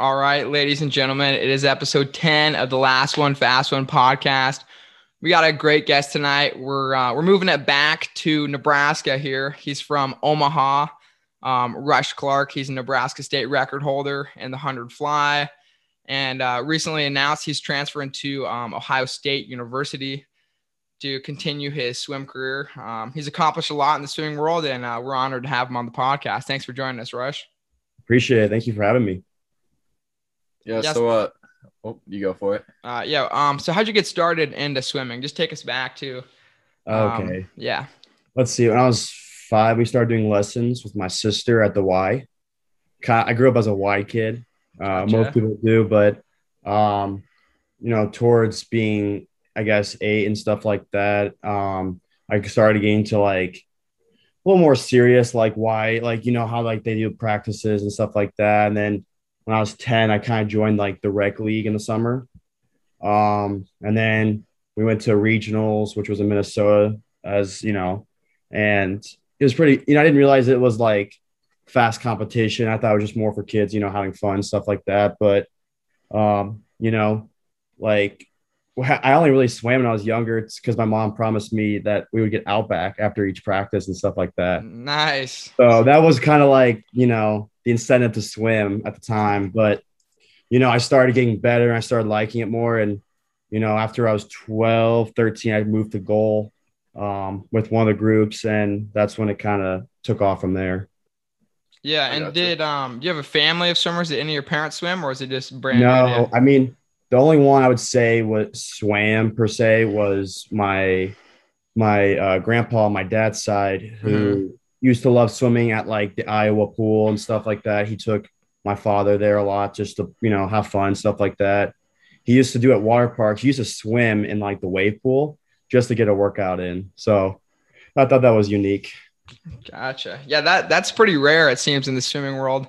All right, ladies and gentlemen, it is episode 10 of the Last One Fast One podcast. We got a great guest tonight. We're uh, we're moving it back to Nebraska here. He's from Omaha. Um, Rush Clark. He's a Nebraska state record holder in the 100 fly and uh, recently announced he's transferring to um, Ohio State University to continue his swim career. Um, he's accomplished a lot in the swimming world, and uh, we're honored to have him on the podcast. Thanks for joining us, Rush. Appreciate it. Thank you for having me. Yeah. Yes. So, uh, oh, you go for it. Uh, yeah. Um. So, how'd you get started into swimming? Just take us back to. Um, okay. Yeah. Let's see. When I was five, we started doing lessons with my sister at the Y. I grew up as a Y kid. Uh, gotcha. Most people do, but um, you know, towards being, I guess, eight and stuff like that, um, I started getting to like a little more serious, like why, like you know how like they do practices and stuff like that. And then when I was ten, I kind of joined like the rec league in the summer, um, and then we went to regionals, which was in Minnesota, as you know, and it was pretty. You know, I didn't realize it was like fast competition. I thought it was just more for kids, you know, having fun, stuff like that. But, um, you know, like I only really swam when I was younger. It's because my mom promised me that we would get Outback after each practice and stuff like that. Nice. So that was kind of like, you know, the incentive to swim at the time. But, you know, I started getting better and I started liking it more. And, you know, after I was 12, 13, I moved to goal um, with one of the groups. And that's when it kind of took off from there. Yeah, and did um do you have a family of swimmers? Did any of your parents swim, or is it just brand? No, I mean the only one I would say was swam per se was my my uh, grandpa on my dad's side who mm-hmm. Used to love swimming at like the Iowa pool and stuff like that. He took my father there a lot just to you know have fun stuff like that. He used to do at water parks. He used to swim in like the wave pool just to get a workout in. So I thought that was unique. Gotcha. Yeah, that that's pretty rare. It seems in the swimming world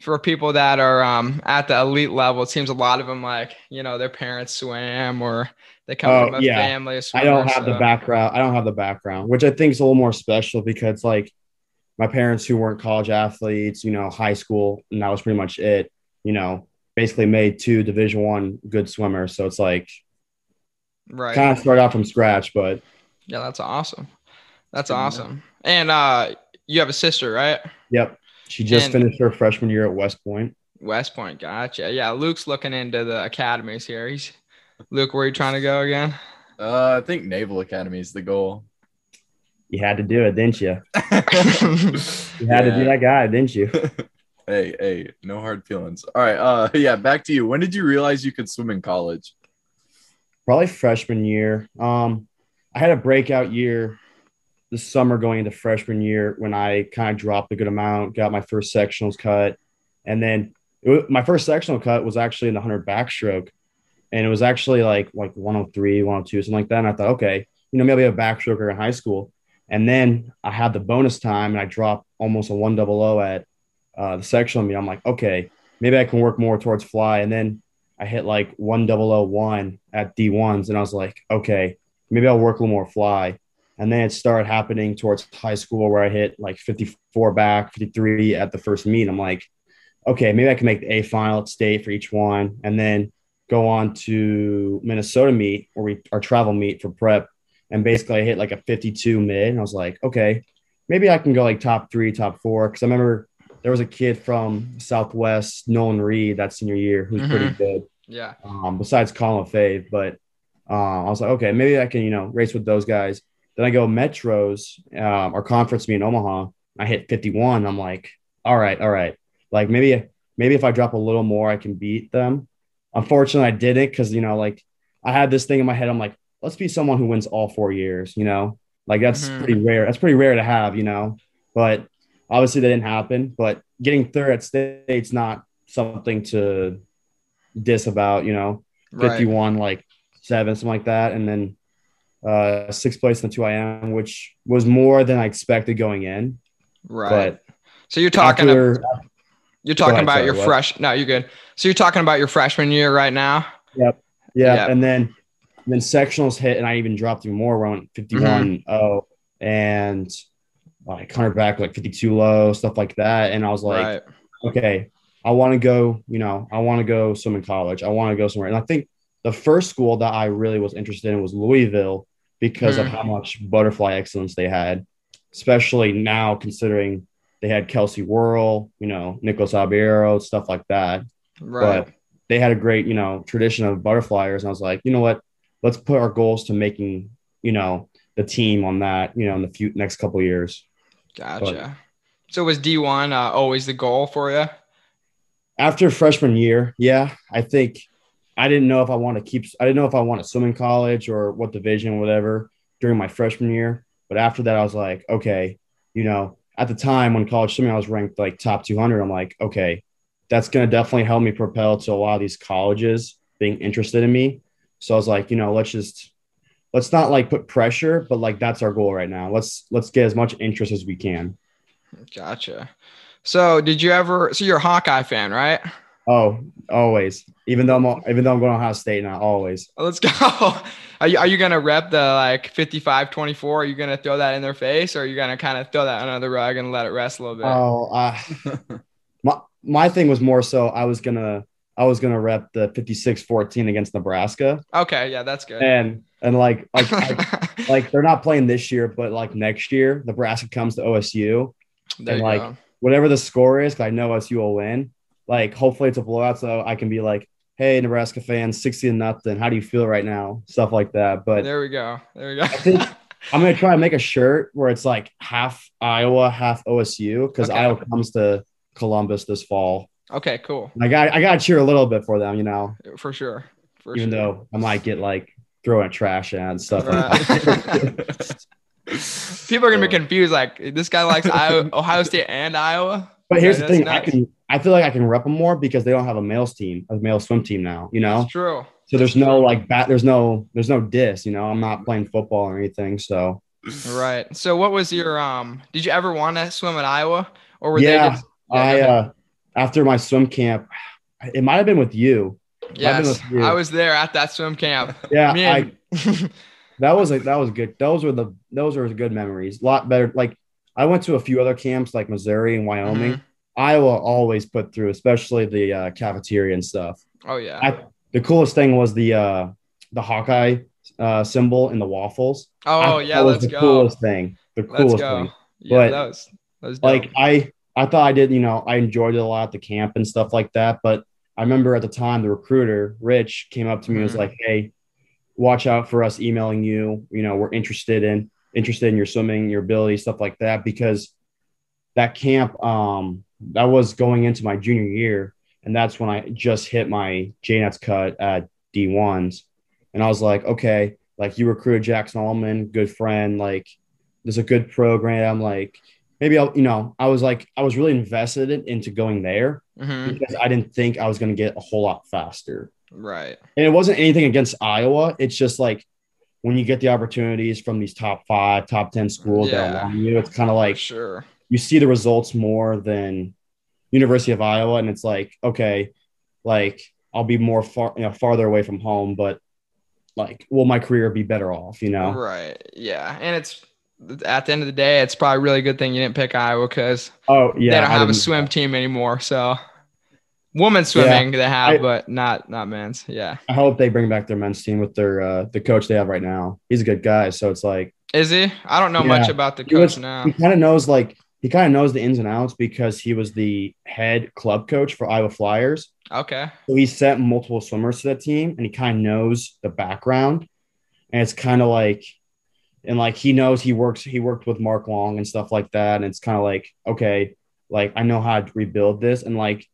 for people that are um, at the elite level. It seems a lot of them like you know their parents swam or they come oh, from a yeah. family. I don't have so. the background. I don't have the background, which I think is a little more special because like my parents who weren't college athletes, you know, high school, and that was pretty much it. You know, basically made two Division One good swimmers. So it's like, right, kind of start out from scratch. But yeah, that's awesome. That's awesome. And uh, you have a sister, right? Yep. She just and finished her freshman year at West Point. West Point, gotcha. Yeah, Luke's looking into the academies here. He's Luke, where are you trying to go again? Uh, I think Naval Academy is the goal. You had to do it, didn't you? you had yeah. to be that guy, didn't you? hey, hey, no hard feelings. All right, uh, yeah, back to you. When did you realize you could swim in college? Probably freshman year. Um, I had a breakout year the summer going into freshman year when I kind of dropped a good amount, got my first sectionals cut. And then was, my first sectional cut was actually in the 100 backstroke. And it was actually like like 103, 102, something like that. And I thought, okay, you know, maybe a backstroker in high school. And then I had the bonus time and I dropped almost a one double O at uh, the sectional meet. I'm like, okay, maybe I can work more towards fly. And then I hit like one double O one at D1s. And I was like, okay, maybe I'll work a little more fly. And then it started happening towards high school where I hit like 54 back, 53 at the first meet. I'm like, okay, maybe I can make the A final at state for each one. And then go on to Minnesota meet where we our travel meet for prep. And basically I hit like a 52 mid. And I was like, okay, maybe I can go like top three, top four. Cause I remember there was a kid from Southwest, Nolan Reed, that senior year, who's mm-hmm. pretty good. Yeah. Um, besides Colin Fave, but uh, I was like, okay, maybe I can, you know, race with those guys. Then I go Metros, um, our conference meet in Omaha. I hit 51. I'm like, all right, all right. Like maybe, maybe if I drop a little more, I can beat them. Unfortunately, I didn't because you know, like I had this thing in my head. I'm like, let's be someone who wins all four years. You know, like that's mm-hmm. pretty rare. That's pretty rare to have. You know, but obviously that didn't happen. But getting third at state's not something to diss about. You know, 51 like seven, something like that, and then uh, sixth place in the 2IM, which was more than I expected going in. Right. But so you're talking after, about, you're talking ahead, about sorry, your what? fresh. No, you're good. So you're talking about your freshman year right now. Yep. Yeah. Yep. And then and then sectionals hit, and I even dropped even more. Around 51 mm-hmm. oh, and like 100 back like 52 low, stuff like that. And I was like, right. okay, I want to go, you know, I want to go swim in college. I want to go somewhere. And I think the first school that I really was interested in was Louisville because Hmm. of how much butterfly excellence they had, especially now considering they had Kelsi Worrell, you know, Nicholas Albiero, stuff like that. Right. But they had a great, you know, tradition of butterflyers. And I was like, you know what? Let's put our goals to making, you know, the team on that, you know, in the few next couple of years. Gotcha. so was D1 uh, always the goal for you? After freshman year, yeah, I think I didn't know if I want to keep, I didn't know if I want to swim in college or what division, whatever, during my freshman year. But after that, I was like, okay, you know, at the time when college swimming, I was ranked like top 200. I'm like, okay, that's going to definitely help me propel to a lot of these colleges being interested in me. So I was like, you know, let's just, let's not like put pressure, but like that's our goal right now. Let's, let's get as much interest as we can. Gotcha. So did you ever? So you're a Hawkeye fan, right? Oh, always. Even though I'm even though I'm going to Ohio State now, always. Let's go. Are you, are you gonna rep the like 55 24? Are you gonna throw that in their face or are you gonna kind of throw that under the rug and let it rest a little bit? Oh, uh, my my thing was more so I was gonna I was gonna rep the 56-14 against Nebraska, okay, yeah, that's good. and and like like like, like they're not playing this year, but like next year, Nebraska comes to OSU, there and like go. whatever the score is, 'cause I know OSU will win. Like hopefully it's a blowout, so I can be like, hey, Nebraska fans, sixty to nothing. How do you feel right now? Stuff like that. But There we go. There we go. I think- I'm gonna try and make a shirt where it's like half Iowa, half OSU, because Okay. Iowa comes to Columbus this fall. Okay, cool. I got I gotta cheer a little bit for them, you know, For sure. For even sure. though I might get like throwing trash and stuff. Right. People are gonna be confused. Like this guy likes Iowa, Ohio State and Iowa. but here's Okay, the thing: that's I can I feel like I can rep them more because they don't have a males team, a male swim team now. You know, It's true. so there's no like bat, there's no there's no diss. You know, I'm not playing football or anything. So Right. So what was your um? Did you ever want to swim at Iowa or were Yeah, they just? I uh after my swim camp, it might have been with you. Yes, with you. I was there at that swim camp. Yeah, I that was like that was good. Those were the those were good memories. A lot better. Like I went to a few other camps like Missouri and Wyoming. Mhm. Iowa always put through, especially the uh, cafeteria and stuff. Oh yeah. I, the coolest thing was the uh, the Hawkeye uh, symbol in the waffles. Oh thought yeah. that was Let's the go. coolest thing. The coolest thing. Yeah, But, that was that was. Like I I thought I did. You know, I enjoyed it a lot at the camp and stuff like that. But I remember at the time the recruiter Rich came up to me and was Mhm. like, "Hey, watch out for us emailing you. You know, we're interested in interested in your swimming, your ability, stuff like that." Because that camp, um, that was going into my junior year, and that's when I just hit my JNets cut at D ones, and I was like, okay, like you recruited Jackson Allman, good friend, like there's a good program, like maybe I'll, you know, I was like, I was really invested in, into going there Mhm. because I didn't think I was going to get a whole lot faster. Right. And it wasn't anything against Iowa. It's just like when you get the opportunities from these top five, top 10 schools that Yeah. are on you, it's kind of For like sure. you see the results more than University of Iowa. And it's like, okay, like I'll be more far, you know, farther away from home, but like, will my career be better off, you know? Right. Yeah. And it's at the end of the day, it's probably a really good thing you didn't pick Iowa because Oh, yeah. they don't have a swim team anymore. So women's swimming they have, I- but not not men's. Yeah. I hope they bring back their men's team with their uh, the coach they have right now. He's a good guy, so it's like Is he? I don't know Yeah. much about the He coach was- now. he kind of knows like he kind of knows the ins and outs because he was the head club coach for Iowa Flyers. Okay. So he sent multiple swimmers to that team, and he kind of knows the background. And it's kind of like, and like he knows he works he worked with Marc Long and stuff like that. And it's kind of like okay, like I know how to rebuild this, and like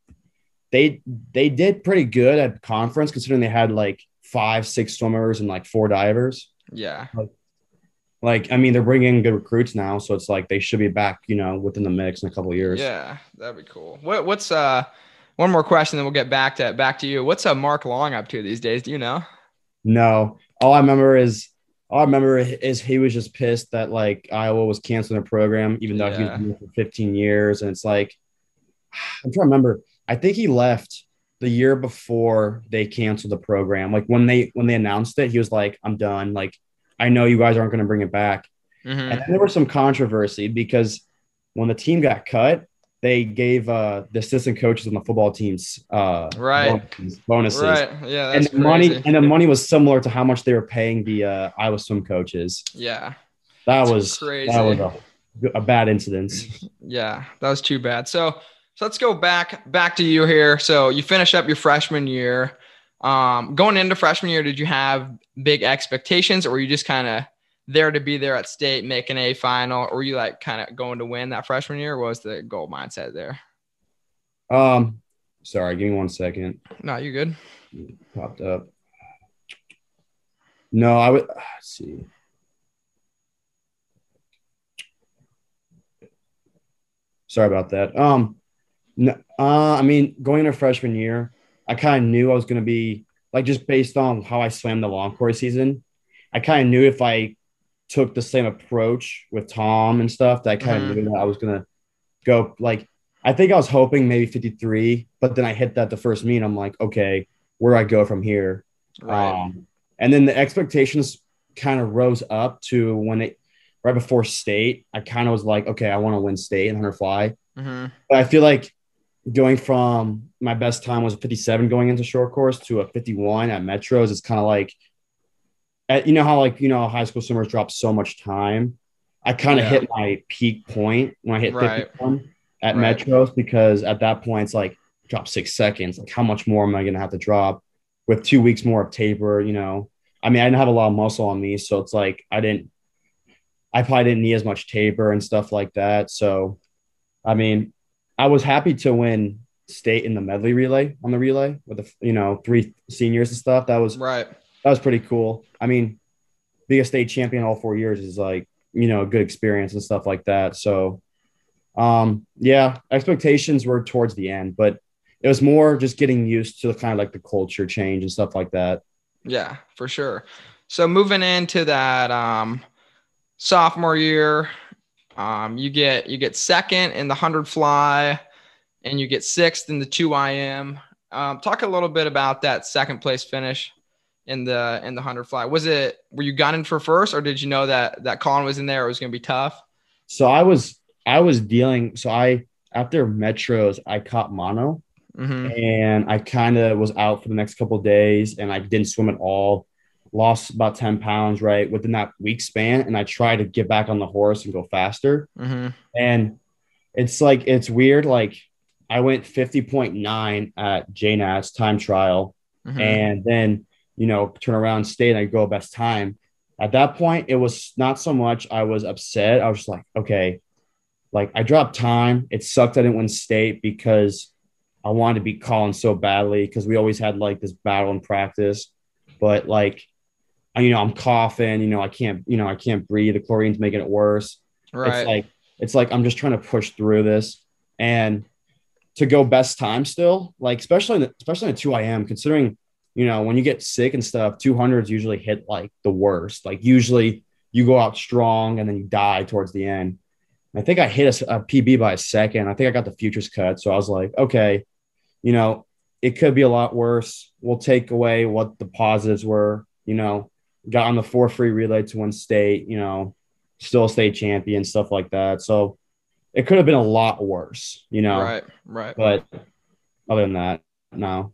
they they did pretty good at conference considering they had like five six swimmers and like four divers. Yeah. Like, I mean, they're bringing in good recruits now, so it's like they should be back, you know, within the mix in a couple of years. Yeah. That'd be cool. What what's uh one more question, then we'll get back to back to you. What's uh Marc Long up to these days? Do you know? No, all I remember is I remember is he was just pissed that like Iowa was canceling their program, even though he Yeah. was doing it for 15 years, and it's like I'm trying to remember. I think he left the year before they canceled the program. Like when they when they announced it, he was like, "I'm done. Like I know you guys aren't going to bring it back." Mhm. And there was some controversy because when the team got cut, they gave uh, the assistant coaches on the football teams uh, Right. bonuses. Right. Yeah. and the money and the money was similar to how much they were paying the uh, Iowa swim coaches. yeah. That That's was crazy. that was a, a bad incident. Yeah, that was too bad. So, so let's go back back to you here. So you finished up your freshman year. Um, going into freshman year, did you have big expectations, or were you just kind of there to be there at state, making a final, or were you like kind of going to win that freshman year? What was the goal mindset there? Um, sorry, give me one second. No, you're good. Popped up. No, I would let's see. Sorry about that. Um, no, uh, I mean, going into freshman year, I kind of knew I was going to be like just based on how I swam the long course season. I kind of knew if I took the same approach with Tom and stuff, that I kind of Mhm. knew that I was going to go like. I think I was hoping maybe 53, but then I hit that the first meet. I'm like, okay, where do I go from here? Right. Um, and then the expectations kind of rose up to when it right before state. I kind of was like, okay, I want to win state and hunter fly. hmm But I feel like going from my best time was 57 going into short course to a 51 at metros is kind of like at, you know how like you know high school swimmers drop so much time i kind of Yeah. hit my peak point when i hit Right. 51 at Right. metros because at that point it's like drop six seconds like how much more am i going to have to drop with two weeks more of taper you know i mean i didn't have a lot of muscle on me so it's like i didn't i probably didn't need as much taper and stuff like that so i mean I was happy to win state in the medley relay on the relay with the you know three seniors and stuff. That was Right. That was pretty cool. I mean, being a state champion all four years is like you know a good experience and stuff like that. So, um, yeah, expectations were towards the end, but it was more just getting used to the kind of like the culture change and stuff like that. Yeah, for sure. So moving into that um, sophomore year, um, you get you get second in the hundred fly, and you get sixth in the two IM. Um, talk a little bit about that second place finish in the in the hundred fly. Was it were you gunning for first, or did you know that that Colin was in there? It was going to be tough. So I was I was dealing. So I after metros I caught mono. hmm and I kind of was out for the next couple of days and I didn't swim at all. Lost about 10 pounds right within that week span. And I tried to get back on the horse and go faster. hmm And it's like, it's weird. Like, I went 50.9 at JNAT's time trial hmm and then, you know, turn around, stay, and I go best time. At that point, it was not so much I was upset. I was just like, okay, like I dropped time. It sucked I didn't win state because I wanted to beat Colin so badly because we always had like this battle in practice. But like, I- you know, I'm coughing, you know, I can't, you know, I can't breathe. The chlorine's making it worse. Right. It's like it's like I'm just trying to push through this and to go best time still, like especially in the, especially in the two IM, considering you know when you get sick and stuff, 200s usually hit like the worst. Like usually you go out strong and then you die towards the end. I think I hit a, a PB by a second. I think I got the futures cut, so I was like, okay, you know, it could be a lot worse. We'll take away what the positives were. You know, got on the four free relay to win state. You know, still a state champion, stuff like that. So it could have been a lot worse, you know. right. Right. But other than that, no.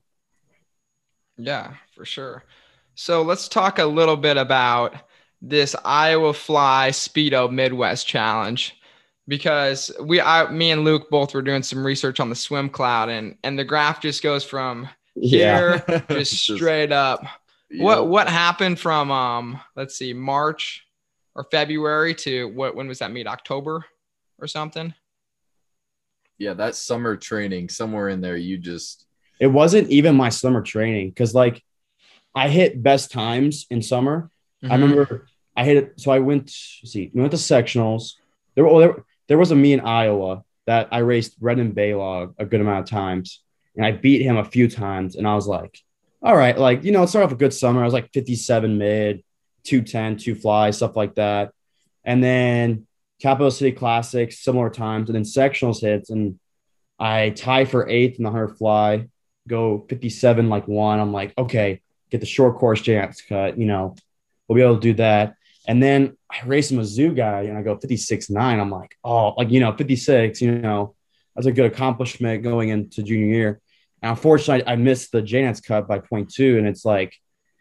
Yeah, for sure. So let's talk a little bit about this Iowa Fly Speedo Midwest Challenge because we, I, me and Luke both were doing some research on the swim cloud and and the graph just goes from here just straight up. What what happened from um let's see March or February to what when was that meet October or something? Yeah, that summer training somewhere in there, you just It wasn't even my summer training because like I hit best times in summer. I Mhm. remember I hit it. So I went, see, we went to sectionals. There, well, there, there was a me in Iowa that I raced Brendan Baylog a good amount of times, and I beat him a few times. And I was like, all right, like you know, it started off a good summer. I was like 57 mid, 210, two fly, stuff like that. And then Capital City Classics, similar times, and then sectionals hits, and I tie for eighth in the hundred fly, go 57 like one. I'm like, okay, get the short course jacks cut, you know, we'll be able to do that. And then I race a Mizzou guy and I go 56 9. I'm like, oh, like, you know, 56, you know, that's a good accomplishment going into junior year. And unfortunately, I missed the JNETS cut by 0.2, and it's like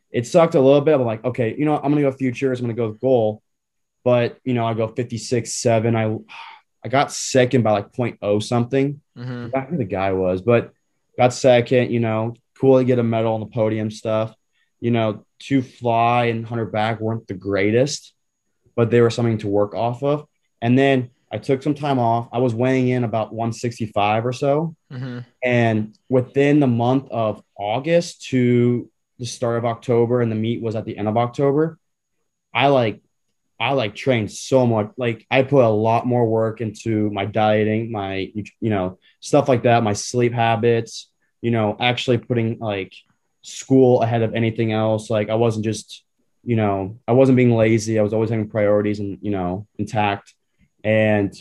it sucked a little bit. I'm like, okay, you know? I'm gonna go futures. I'm gonna go with goal, but you know, I go 56 seven. I I got second by like 0.0 something. Mhm. I forgot who the guy was, but got second. You know, cool to get a medal on the podium stuff. You know, two fly and hunter back weren't the greatest, but they were something to work off of. And then I took some time off. I was weighing in about 165 or so. Mhm. And within the month of August to the start of October, and the meet was at the end of October, I like I like trained so much. Like I put a lot more work into my dieting, my you know, stuff like that, my sleep habits, you know, actually putting like school ahead of anything else. Like I wasn't just, you know, I wasn't being lazy. I was always having priorities and, you know, intact. And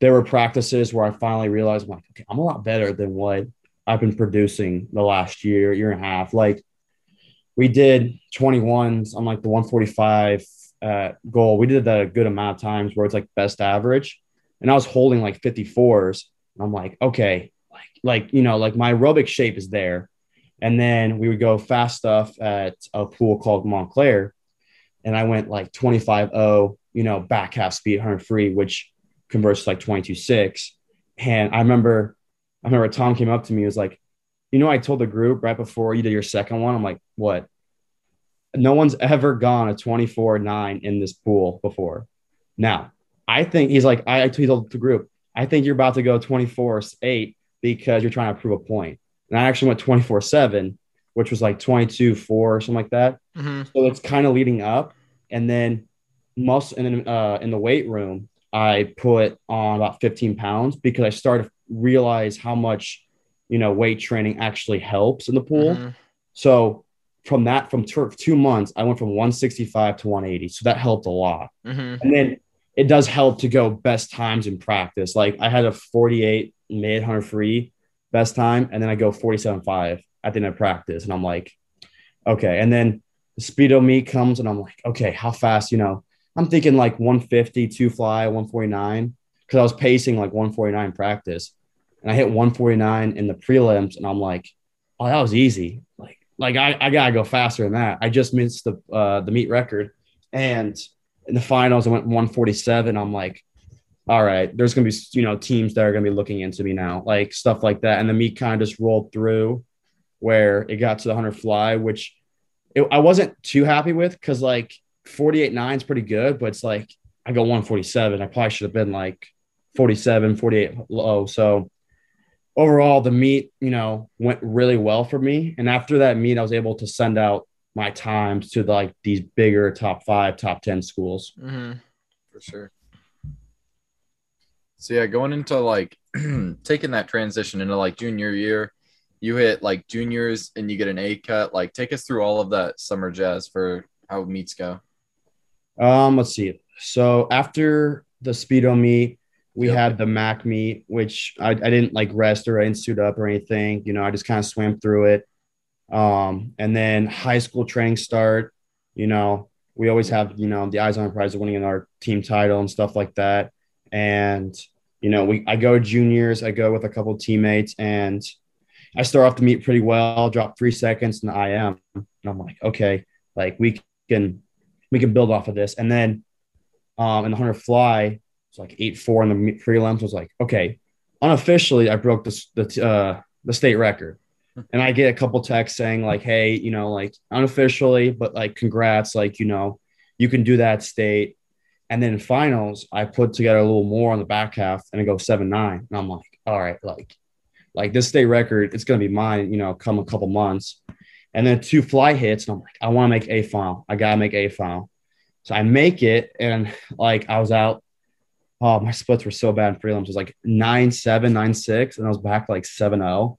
there were practices where I finally realized, I'm like, okay, I'm a lot better than what I've been producing the last year, year and a half. Like we did 21s on like the 145 uh, goal. We did that a good amount of times where it's like best average. And I was holding like 54s. I'm like, okay, like, you know, like my aerobic shape is there. And then we would go fast stuff at a pool called Montclair. And I went like 25 0, you know, back half speed, 100 free, which converts to like 22 6. And I remember, I remember Tom came up to me, he was like, you know, I told the group right before you did your second one, I'm like, what? No one's ever gone a 24 9 in this pool before. Now, I think he's like, I, I told the group, I think you're about to go 24 8 because you're trying to prove a point. And I actually went 24 7, which was like 22 4 or something like that. Mhm. So it's kind of leading up. And then muscle, and then uh, in the weight room, I put on about 15 pounds because I started to realize how much, you know, weight training actually helps in the pool. Mhm. So from that, from two, two months, I went from 165 to 180. So that helped a lot. Mhm. And then it does help to go best times in practice. Like I had a 48 mid 100 free best time, and then I go 47.5 at the end of practice. And I'm like, okay. And then the speedo meet comes, and I'm like, okay, how fast, you know, I'm thinking like 150, two fly, 149, because I was pacing like 149 practice. And I hit 149 in the prelims, and I'm like, oh, that was easy. Like, like I, I gotta go faster than that. I just missed the uh, the meet record. And in the finals, I went 147. I'm like, all right, there's gonna be you know teams that are gonna be looking into me now, like stuff like that. And the meet kind of just rolled through where it got to the 100 fly, which it, I wasn't too happy with because like 48 9 is pretty good, but it's like I go 147. I probably should have been like 47, 48 low. So overall, the meet, you know, went really well for me. And after that meet, I was able to send out my times to like these bigger top five, top 10 schools. Mhm. for sure. So yeah, going into like taking that transition into like junior year, you hit like juniors and you get an A cut. Like take us through all of that summer jazz for how meets go. Um, let's see. So after the speedo meet, we Yep. had the Mac meet, which I, I didn't like rest or I didn't suit up or anything. You know, I just kind of swam through it. Um, and then high school training start. You know, we always have you know the eyes on the prize of winning our team title and stuff like that. And you know, we I go juniors. I go with a couple teammates, and I start off the meet pretty well. Drop three seconds in the IM, and I'm like, okay, like we can we can build off of this. And then um, in the hunter fly, it's like eight four in the prelims. Was like, okay, unofficially, I broke this the uh, the state record. And I get a couple texts saying like, hey, you know, like unofficially, but like, congrats, like, you know, you can do that state. And then in finals, I put together a little more on the back half and I go seven nine. And I'm like, all right, like, like this state record, it's gonna be mine, you know, come a couple months. And then two fly hits, and I'm like, I want to make a final. I gotta make a final. So I make it, and like I was out. Oh, my splits were so bad in prelims. It was like nine seven, nine six, and I was back like seven zero.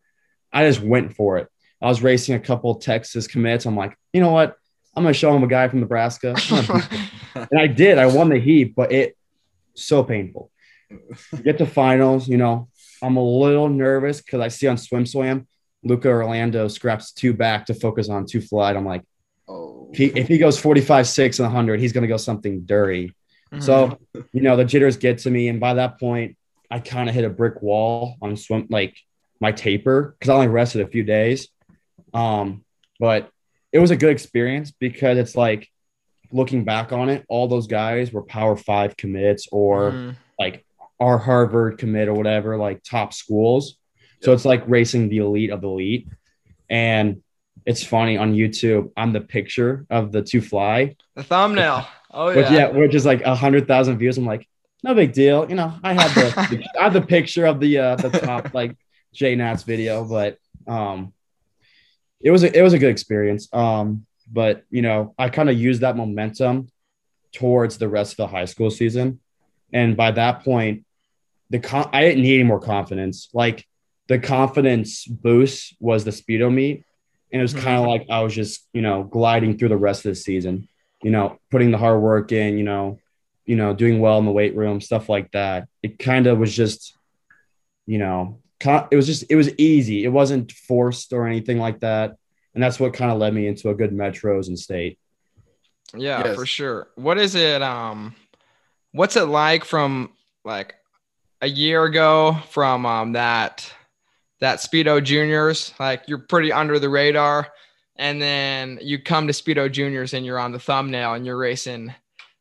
I just went for it. I was racing a couple Texas commits. I'm like, you know what? I'm gonna show him a guy from Nebraska, I'm gonna beat him. and I did. I won the heat, but it so painful. Get to finals, you know, I'm a little nervous because I see on Swim Swam, Luca Urlando scraps two back to focus on two flight. I'm like, Oh, if he, if he goes 45, 6 and 100, he's going to go something dirty. Mhm. So, you know, the jitters get to me. And by that point, I kind of hit a brick wall on swim like my taper because I only rested a few days. Um, but it was a good experience because it's like looking back on it, all those guys were power five commits or Mhm. like our Harvard commit or whatever, like top schools. So it's like racing the elite of the elite. And it's funny on YouTube, I'm the picture of the two fly, the thumbnail. Oh which yeah. yeah, which is like a hundred thousand views. I'm like, no big deal. You know, I have the I have the picture of the uh the top like J Nats video, but um it was a it was a good experience. Um, but you know, I kind of used that momentum towards the rest of the high school season. And by that point, the con- I didn't need any more confidence. Like the confidence boost was the speedo meet. And it was kind of Mhm. like I was just, you know, gliding through the rest of the season, you know, putting the hard work in, you know, you know, doing well in the weight room, stuff like that. It kind of was just, you know, it was just, it was easy. It wasn't forced or anything like that. And that's what kind of led me into a good metros and state. Yeah, Yes. for sure. What is it? Um, what's it like from like a year ago from um that that Speedo Juniors? Like you're pretty under the radar, and then you come to Speedo Juniors and you're on the thumbnail and you're racing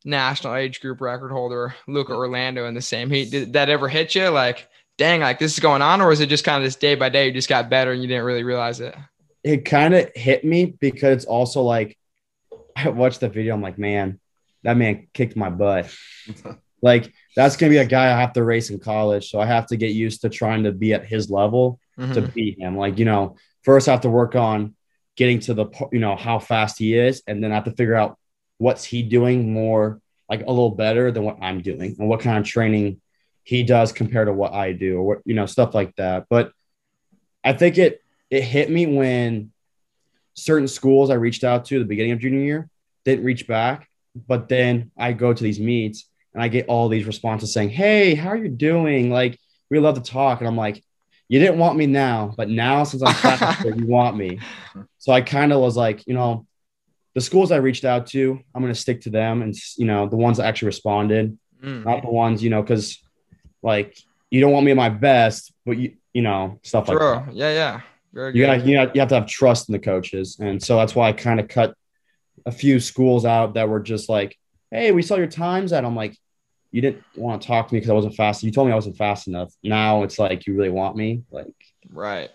national age group record holder Luca Urlando in the same heat. Did that ever hit you? Like, dang, like this is going on, or was it just kind of this day by day? You just got better and you didn't really realize it. it kind of hit me because it's also like I watched the video. I'm like, man, that man kicked my butt. like that's gonna be a guy I have to race in college, so I have to get used to trying to be at his level to Mhm. beat him. Like you know, first I have to work on getting to the po- you know how fast he is, and then I have to figure out what's he doing more like a little better than what I'm doing, and what kind of training he does compared to what I do, or what you know stuff like that. But I think it it hit me when certain schools I reached out to at the beginning of junior year didn't reach back, but then I go to these meets and I get all these responses saying, "Hey, how are you doing? Like, we love to talk." And I'm like, "You didn't want me now, but now since I'm faster, you want me." So I kind of was like, you know, the schools I reached out to, I'm going to stick to them, and you know, the ones that actually responded, Mm. not the ones you know, because like you don't want me at my best, but you you know stuff like that Yeah, yeah. Very you good. gotta, you got you have to have trust in the coaches, and so that's why I kind of cut a few schools out that were just like, "Hey, we saw your times," and I'm like, "You didn't want to talk to me because I wasn't fast. You told me I wasn't fast enough. Now it's like you really want me. Like, Right.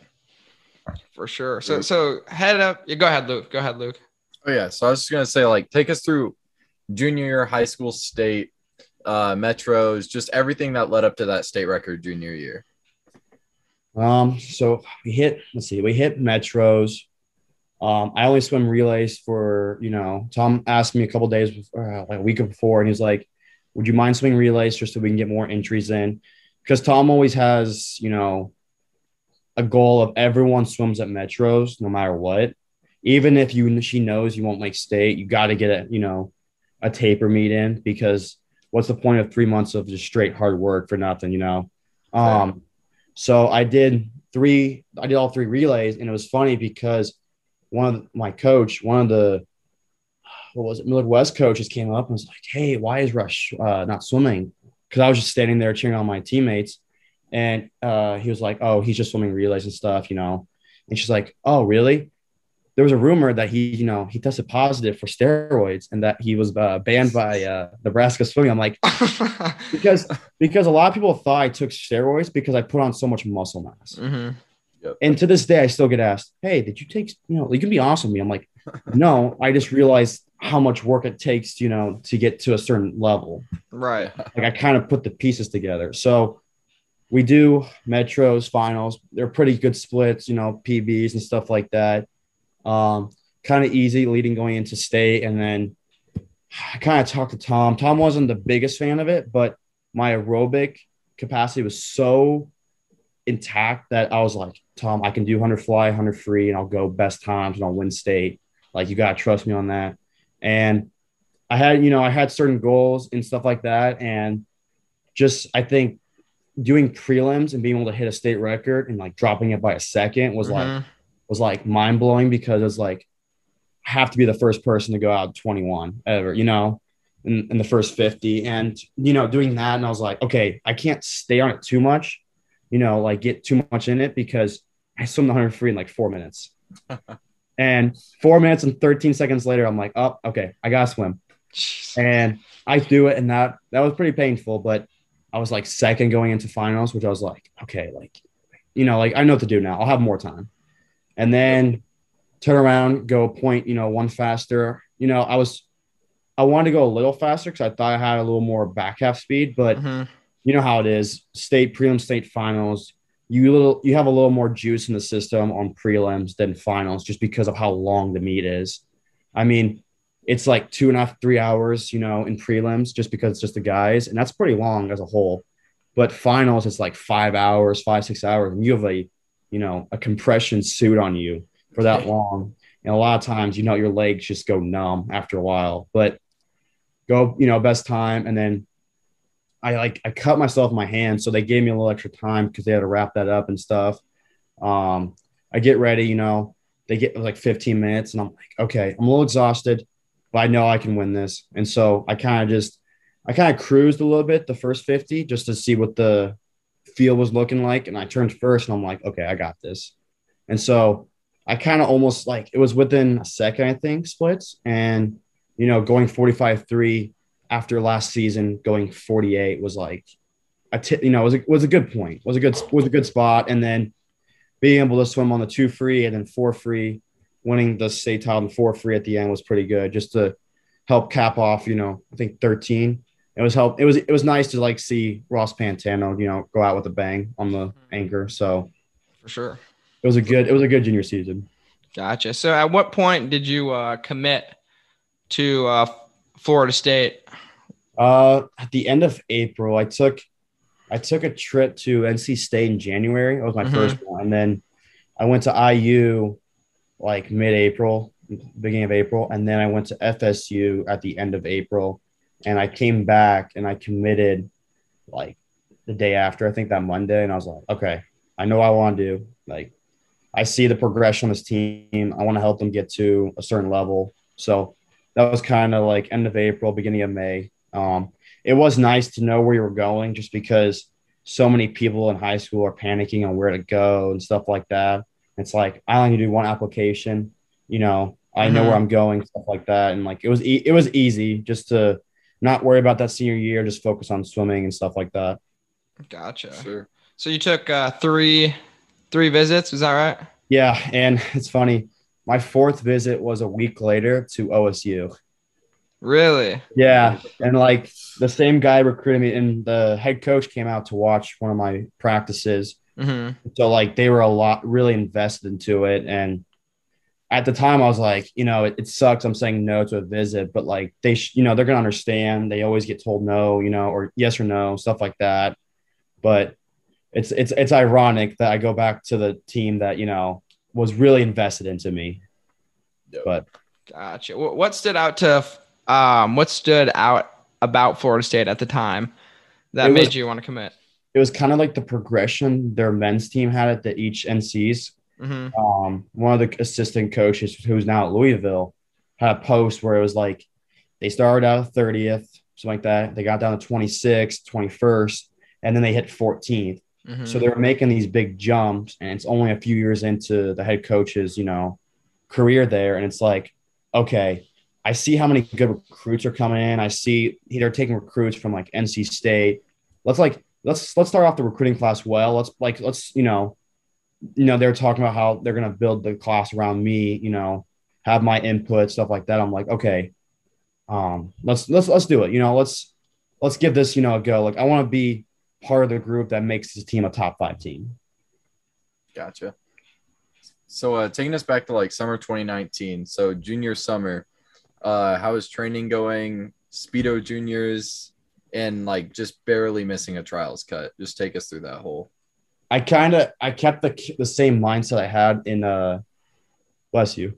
For sure. So so head up. Yeah, go ahead, Luke. Go ahead, Luke. Oh yeah. So I was just gonna say, like, take us through junior year, high school, state, uh, metros, just everything that led up to that state record junior year. um, so we hit. Let's see, we hit metros. Um, I only swim relays for you know. Tom asked me a couple days, before, uh, like a week before, and he's like, "Would you mind swimming relays just so we can get more entries in?" Because Tom always has you know a goal of everyone swims at metros no matter what. Even if you she knows you won't make state, you got to get a you know a taper meet in because what's the point of three months of just straight hard work for nothing, you know? Um, so I did three, I did all three relays, and it was funny because one of my coach, one of the what was it, Midwest coaches came up and was like, "Hey, why is Rush uh, not swimming?" Because I was just standing there cheering on my teammates, and uh, he was like, "Oh, he's just swimming relays and stuff, you know." And she's like, "Oh, really?" There was a rumor that he, you know, he tested positive for steroids and that he was uh, banned by uh, Nebraska swimming. I'm like, because because a lot of people thought I took steroids because I put on so much muscle mass. hmm And to this day, I still get asked, "Hey, did you take? You know, you can be honest with me." I'm like, "No, I just realized how much work it takes, you know, to get to a certain level. Right. Like I kind of put the pieces together." So we do metros finals. They're pretty good splits, you know, PBs and stuff like that. Um, kind of easy leading going into state, and then I kind of talked to Tom. Tom wasn't the biggest fan of it, but my aerobic capacity was so intact that I was like, Tom, I can do 100 fly, 100 free, and I'll go best times and I'll win state. Like, you got to trust me on that. And I had, you know, I had certain goals and stuff like that. And just, I think doing prelims and being able to hit a state record and like dropping it by a second was like, Mhm. Was like mind blowing because it's like, I have to be the first person to go out 21 ever, you know? in, in the first 50 and you know doing that and i was like okay i can't stay on it too much you know like get too much in it because i swim the 100 free in like four minutes. And four minutes and 13 seconds later i'm like oh okay i gotta swim. And i do it and that that was pretty painful but i was like second going into finals which i was like okay like you know like i know what to do now. I'll have more time and then turn around go point you know one faster you know i was I wanted to go a little faster because I thought I had a little more back half speed, but Mhm. you know how it is. State prelim, state finals. You little you have a little more juice in the system on prelims than finals, just because of how long the meet is. I mean, it's like two and a half, three hours, you know, in prelims, just because it's just the guys, and that's pretty long as a whole. But finals, it's like five hours, five six hours, and you have a, you know, a compression suit on you for that long. And a lot of times, you know, your legs just go numb after a while. But go, you know, best time. And then I like I cut myself my hand. So they gave me a little extra time because they had to wrap that up and stuff. Um, I get ready, you know, they get like 15 minutes, and I'm like, okay, I'm a little exhausted, but I know I can win this. And so I kind of just I kind of cruised a little bit the first 50 just to see what the field was looking like. And I turned first and I'm like, okay, I got this. And so I kind of almost like it was within a second, I think, splits. And, you know, going 45 3 after last season, going 48 was like a t- you know, was a, was a good point, was a good, was a good spot. And then being able to swim on the two free and then four free, winning the state title and four free at the end was pretty good just to help cap off, you know, I think 13. It was help. It was it was nice to like see Ross Pantano, you know, go out with a bang on the anchor. So For sure. it was a good it was a good junior season. Gotcha. So at what point did you uh, commit to uh, Florida State? Uh, at the end of April, I took I took a trip to NC State in January. That was my Mhm. first one, and then I went to IU like mid-April, beginning of April, and then I went to FSU at the end of April, and I came back and I committed like the day after. I think that Monday, and I was like, okay, I know what I want to do. Like, I see the progression of this team. I want to help them get to a certain level. So that was kind of like end of April, beginning of May. Um, it was nice to know where you were going just because so many people in high school are panicking on where to go and stuff like that. It's like I only do one application, you know, I know Mhm. where I'm going, stuff like that. And like it was e- it was easy just to not worry about that senior year, just focus on swimming and stuff like that. Gotcha. Sure. So you took uh, three three visits. Is that right? Yeah, and it's funny. My fourth visit was a week later to OSU. Really? Yeah, and like the same guy recruited me, and the head coach came out to watch one of my practices. hmm So like they were a lot really invested into it, and at the time I was like, you know, it, it sucks. I'm saying no to a visit, but like they, sh- you know, they're gonna understand. They always get told no, you know, or yes or no, stuff like that. But it's it's it's ironic that I go back to the team that you know was really invested into me. Yep. But Gotcha. What stood out to um what stood out about Florida State at the time that It was- made you want to commit? it was kind of like the progression their men's team had at the each NCs. Hmm um, one of the assistant coaches who's now at Louisville had a post where it was like they started out 30th, something like that. They got down to 26th, 21st, and then they hit 14th. hmm So they were making these big jumps, and it's only a few years into the head coach's, you know, career there. And it's like, okay, I see how many good recruits are coming in. I see they're taking recruits from like NC State. Let's like let's let's start off the recruiting class well. Let's like let's you know, you know they're talking about how they're gonna build the class around me. You know, have my input stuff like that. I'm like, okay, um, let's let's let's do it. You know, let's let's give this you know a go. Like I want to be part of the group that makes this team a top five team. Gotcha. So uh, taking us back to like summer 2019, so junior summer, uh, how is training going? Speedo juniors and like just barely missing a trials cut. Just take us through that whole. I kind of I kept the the same mindset I had in uh bless you.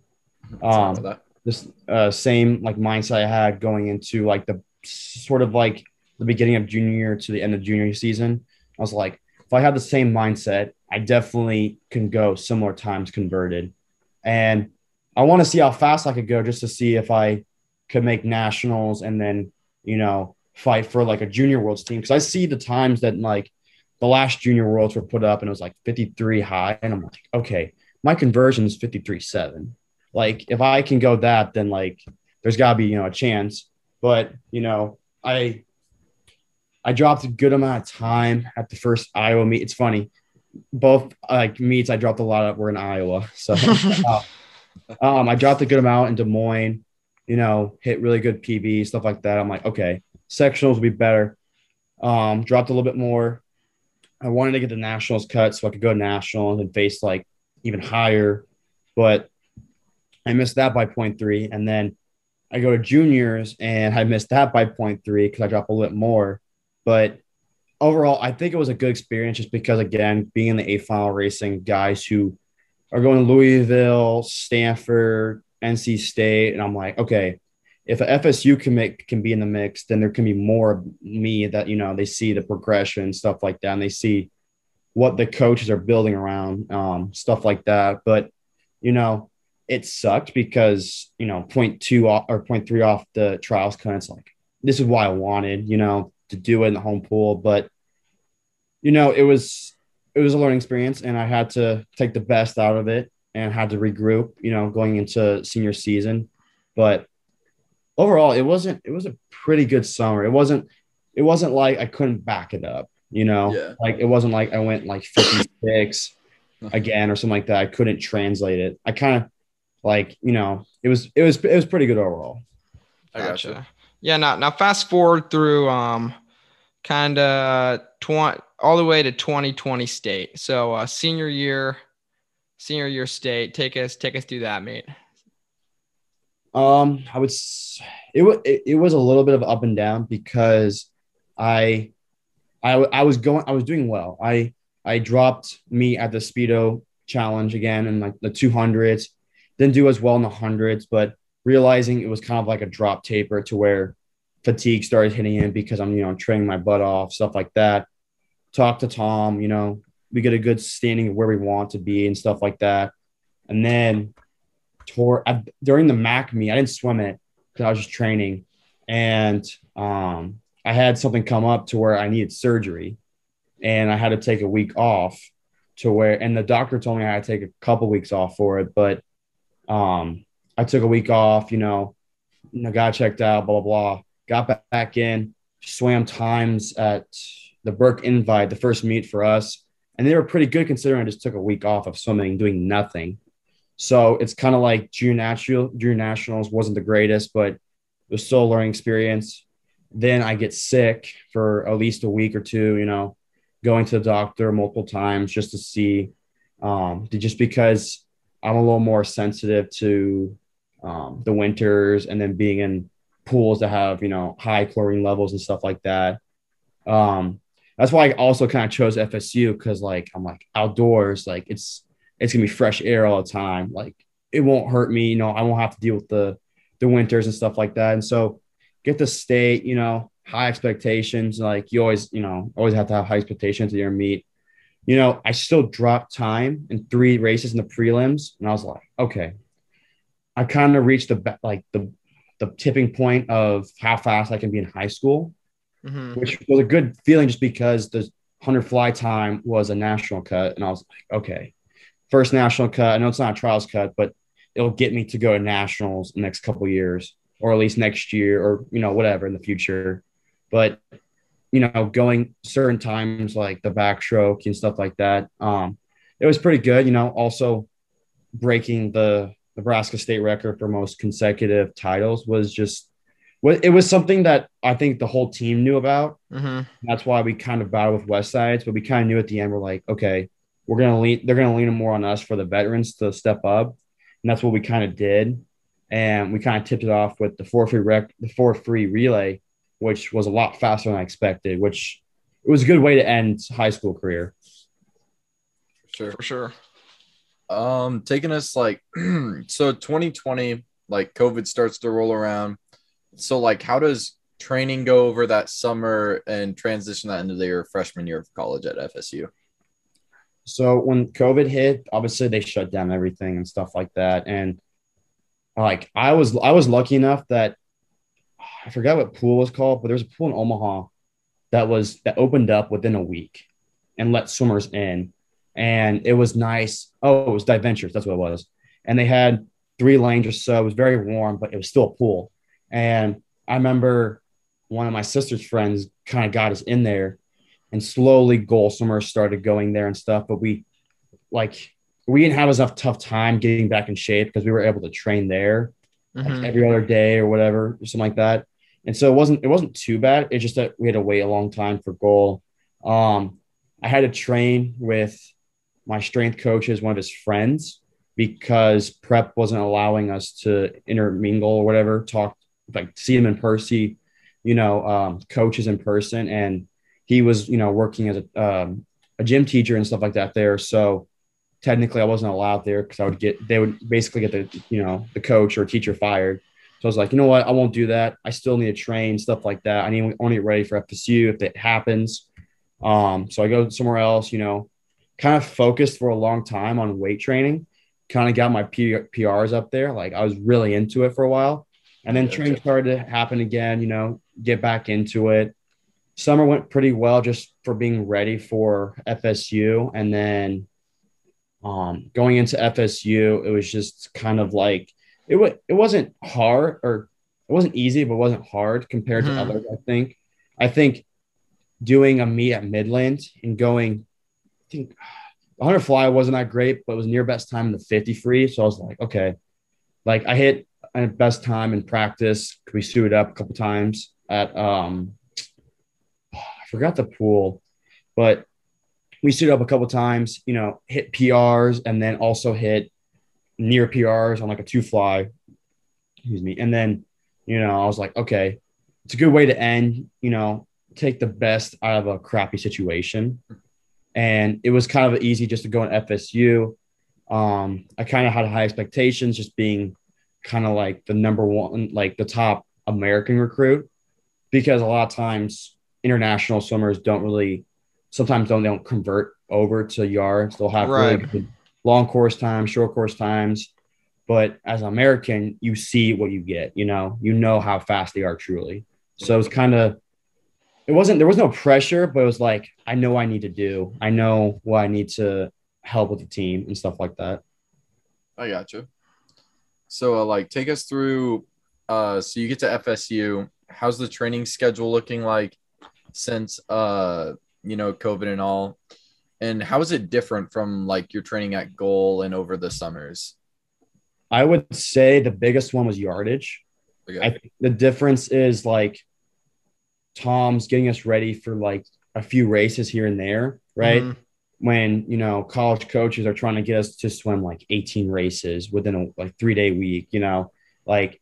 Um. This uh same like mindset I had going into like the sort of like the beginning of junior year to the end of junior season. I was like, if I had the same mindset, I definitely can go similar times converted. And I want to see how fast I could go just to see if I could make nationals and then you know, fight for like a junior worlds team. Cause I see the times that like the last junior worlds were put up and it was like 53 high. And I'm like, okay, my conversion is 53 seven. Like if I can go that, then like there's gotta be, you know, a chance. But, you know, I I dropped a good amount of time at the first Iowa meet. It's funny. Both like meets I dropped a lot of were in Iowa. So uh, um, I dropped a good amount in Des Moines, you know, hit really good PB, stuff like that. I'm like, okay, sectionals will be better. Um, dropped a little bit more. I wanted to get the nationals cut so I could go nationals and face like even higher, but I missed that by 0.3. And then I go to juniors and I missed that by 0.3 because I dropped a little more. But overall, I think it was a good experience just because, again, being in the A final racing, guys who are going to Louisville, Stanford, NC State, and I'm like, okay, if a FSU can make can be in the mix, then there can be more of me that you know they see the progression stuff like that, and they see what the coaches are building around um, stuff like that. But you know, it sucked because you know point two or point three off the trials kind of like this is why I wanted you know to do it in the home pool, but you know it was it was a learning experience, and I had to take the best out of it and had to regroup. You know, going into senior season, but overall it wasn't it was a pretty good summer. It wasn't it wasn't like I couldn't back it up, you know. Yeah. Like it wasn't like I went like 56 again or something like that. I couldn't translate it. I kind of like, you know, it was it was it was pretty good overall. I gotcha. Yeah. Now, now fast forward through um, kind of twenty all the way to 2020 state. So uh, senior year, senior year state. Take us take us through that, mate. Um, I would. It was it, was a little bit of up and down because I, I I was going. I was doing well. I I dropped me at the speedo challenge again in like the two hundreds. Didn't do as well in the hundreds, but realizing it was kind of like a drop taper to where fatigue started hitting in because I'm you know training my butt off stuff like that. Talk to Tom. You know we get a good standing of where we want to be and stuff like that, and then tore I, during the MAC meet. I didn't swim it because I was just training, and um, I had something come up to where I needed surgery, and I had to take a week off to where, and the doctor told me I had to take a couple weeks off for it, but um, I took a week off. You know, you know, got checked out, blah blah blah. Got back, back in, swam times at the Burke Invite, the first meet for us, and they were pretty good considering I just took a week off of swimming, doing nothing. So it's kind of like junior nationals wasn't the greatest, but it was still a learning experience. Then I get sick for at least a week or two, you know, going to the doctor multiple times just to see, um, just because I'm a little more sensitive to um, the winters and then being in pools that have, you know, high chlorine levels and stuff like that. Um, that's why I also kind of chose FSU because like I'm like outdoors, like it's it's gonna be fresh air all the time. Like it won't hurt me, you know, I won't have to deal with the the winters and stuff like that. And so get the state, you know, high expectations. Like you always, you know, always have to have high expectations to your meet. You know, I still dropped time in three races in the prelims, and I was like, okay, I kind of reached the like the the tipping point of how fast I can be in high school Mhm. which was a good feeling just because the 100 fly time was a national cut. And I was like, okay, first national cut. I know it's not a trials cut, but it'll get me to go to nationals the next couple years, or at least next year, or, you know, whatever in the future. But, you know, going certain times like the backstroke and stuff like that, um, it was pretty good. You know, also breaking the Nebraska state record for most consecutive titles was just, it was something that I think the whole team knew about. Mhm. That's why we kind of battled with West Sides, but we kind of knew at the end we're like, okay, we're gonna lean. They're gonna lean more on us for the veterans to step up, and that's what we kind of did. And we kind of tipped it off with the four free rec, the four free relay, which was a lot faster than I expected. Which it was a good way to end high school career. Sure. For sure. Um, taking us like so 2020, like COVID starts to roll around. So like how does training go over that summer and transition that into their freshman year of college at FSU? So when COVID hit, obviously they shut down everything and stuff like that. And like I was I was lucky enough that I forgot what pool was called, but there was a pool in Omaha that was that opened up within a week and let swimmers in. And it was nice. Oh, it was Dive Ventures. That's what it was. And they had three lanes or so. It was very warm, but it was still a pool. And I remember one of my sister's friends kind of got us in there and slowly goal swimmers started going there and stuff. But we like we didn't have enough tough time getting back in shape because we were able to train there mm-hmm. like every other day or whatever, or something like that. And so it wasn't it wasn't too bad. It's just that we had to wait a long time for goal. Um, I had to train with my strength coach as one of his friends because prep wasn't allowing us to intermingle or whatever, talk like see him in person, you know, um, coaches in person. And he was, you know, working as a, um, a gym teacher and stuff like that there. So technically I wasn't allowed there because I would get, they would basically get the, you know, the coach or teacher fired. So I was like, you know what? I won't do that. I still need to train, stuff like that. I need I to get ready for FSU if it happens. Um, so I go somewhere else, you know, kind of focused for a long time on weight training, kind of got my P- PRs up there. Like I was really into it for a while. And then training started to happen again, you know, get back into it. Summer went pretty well just for being ready for FSU. And then um, going into FSU, it was just kind of like it was it wasn't hard or it wasn't easy, but it wasn't hard compared mm-hmm. to others. I think. I think doing a meet at Midland and going, I think 100 fly wasn't that great, but it was near best time in the 50 free. So I was like, okay, like I hit a best time in practice. Could we suited up a couple times at um, forgot the pool, but we stood up a couple times. You know, hit PRs and then also hit near PRs on like a two fly. Excuse me. And then, you know, I was like, okay, it's a good way to end, you know, take the best out of a crappy situation. And it was kind of easy just to go in FSU. Um, I kind of had high expectations, just being kind of like the number one, like the top American recruit, because a lot of times international swimmers don't really, sometimes don't they don't convert over to yards. They'll have right. really long course times, short course times. But as an American, you see what you get, you know, you know how fast they are truly. So it's kind of, it wasn't, there was no pressure, but it was like, I know I need to do, I know what I need to help with the team and stuff like that. I got you. So, uh, like, take us through. Uh, so you get to FSU. How's the training schedule looking like since uh, you know, COVID and all? And how is it different from like your training at goal and over the summers? I would say the biggest one was yardage. Okay. I think the difference is like Tom's getting us ready for like a few races here and there, right? Mm-hmm. When you know college coaches are trying to get us to swim like 18 races within a like three day week, you know, like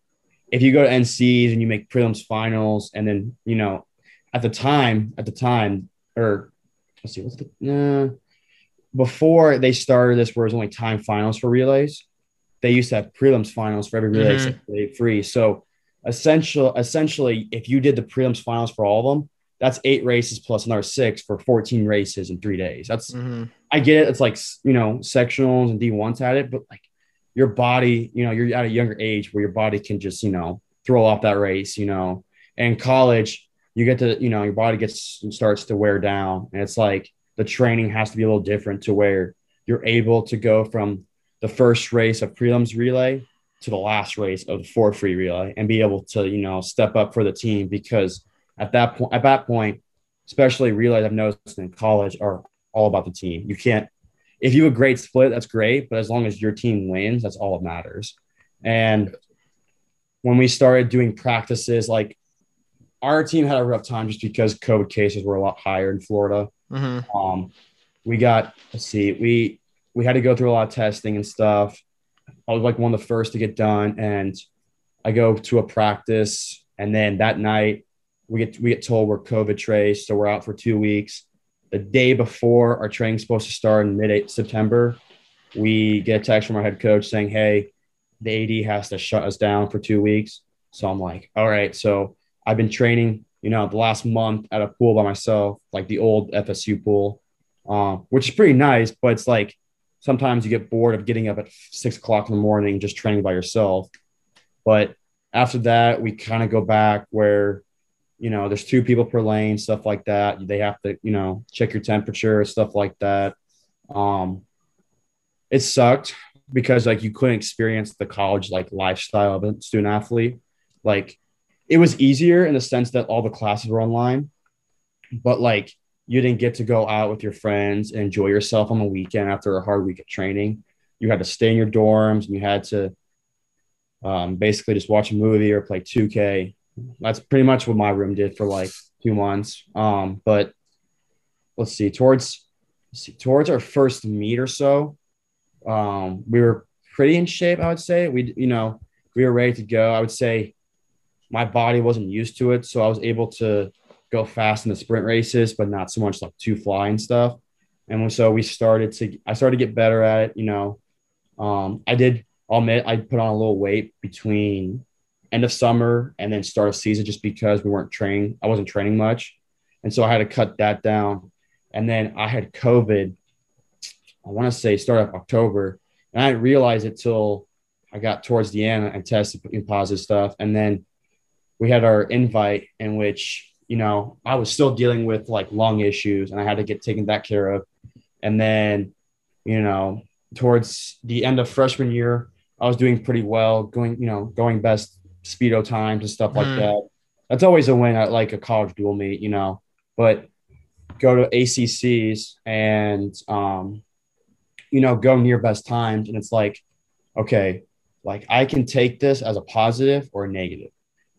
if you go to NCs and you make prelims finals, and then you know at the time, at the time, or let's see, what's the uh, before they started this, where it was only time finals for relays, they used to have prelims finals for every relay mm-hmm. free. So essential, essentially, if you did the prelims finals for all of them, that's eight races plus another six for 14 races in three days. That's mm-hmm. I get it. It's like you know, sectionals and D1s at it, but like your body, you know, you're at a younger age where your body can just, you know, throw off that race, you know. And college, you get to, you know, your body gets starts to wear down. And it's like the training has to be a little different to where you're able to go from the first race of prelims relay to the last race of the four free relay and be able to, you know, step up for the team because at that point, at that point, especially relays I've noticed in college are all about the team. You can't, if you have a great split, that's great, but as long as your team wins, that's all that matters. And when we started doing practices like our team had a rough time just because COVID cases were a lot higher in Florida. Mm-hmm. Um, we got let's see, we we had to go through a lot of testing and stuff. I was like one of the first to get done, and I go to a practice, and then that night we get we get told we're COVID traced, so we're out for two weeks. The day before our training's supposed to start in mid September, we get a text from our head coach saying, "Hey, the AD has to shut us down for two weeks." So I'm like, "All right." So I've been training, you know, the last month at a pool by myself, like the old FSU pool, uh, which is pretty nice. But it's like sometimes you get bored of getting up at six o'clock in the morning just training by yourself. But after that, we kind of go back where, you know, there's two people per lane, stuff like that. They have to, you know, check your temperature, stuff like that. Um, it sucked because like you couldn't experience the college like lifestyle of a student athlete. Like it was easier in the sense that all the classes were online, but like you didn't get to go out with your friends and enjoy yourself on the weekend after a hard week of training. You had to stay in your dorms and you had to um, basically just watch a movie or play 2K. That's pretty much what my room did for like two months. Um, but let's see, towards let's see, towards our first meet or so, um, we were pretty in shape. I would say we, you know, we were ready to go. I would say my body wasn't used to it, so I was able to go fast in the sprint races, but not so much like two fly and stuff. And so we started to, I started to get better at it. You know, um, I did I'll admit I put on a little weight between end of summer and then start of season just because we weren't training. I wasn't training much. And so I had to cut that down. And then I had COVID, I want to say start of October. And I didn't realize it till I got towards the end and tested positive stuff. And then we had our invite in which, you know, I was still dealing with like lung issues and I had to get taken that care of. And then, you know, towards the end of freshman year, I was doing pretty well, going, you know, going best speedo times and stuff like mm. that. That's always a win at like a college dual meet, you know. But go to ACCs and um, you know, go near best times, and it's like, okay, like I can take this as a positive or a negative.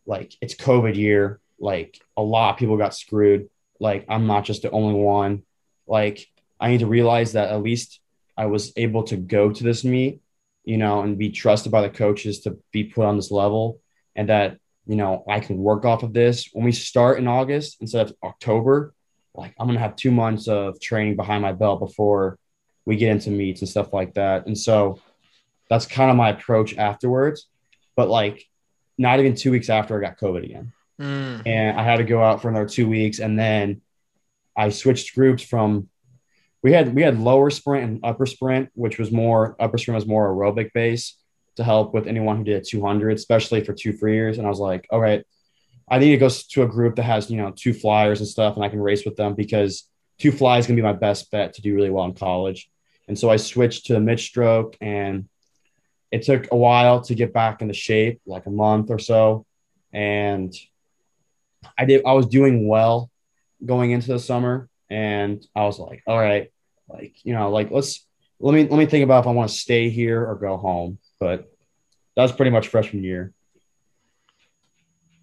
Like it's COVID year, like a lot of people got screwed. Like I'm not just the only one. Like I need to realize that at least I was able to go to this meet you know, and be trusted by the coaches to be put on this level and that, you know, I can work off of this. When we start in August instead of October, like I'm going to have two months of training behind my belt before we get into meets and stuff like that. And so that's kind of my approach afterwards. But like not even two weeks after I got COVID again. Mm. And I had to go out for another two weeks. And then I switched groups from we had we had lower sprint and upper sprint, which was more upper sprint was more aerobic base to help with anyone who did a 200, especially for two free years. And I was like, all right, I need to go to a group that has you know two flyers and stuff, and I can race with them because two fly is gonna be my best bet to do really well in college. And so I switched to the mid stroke, and it took a while to get back into shape, like a month or so, and I did. I was doing well going into the summer, and I was like, all right, like, you know, like let's let me let me think about if I want to stay here or go home. But that was pretty much freshman year.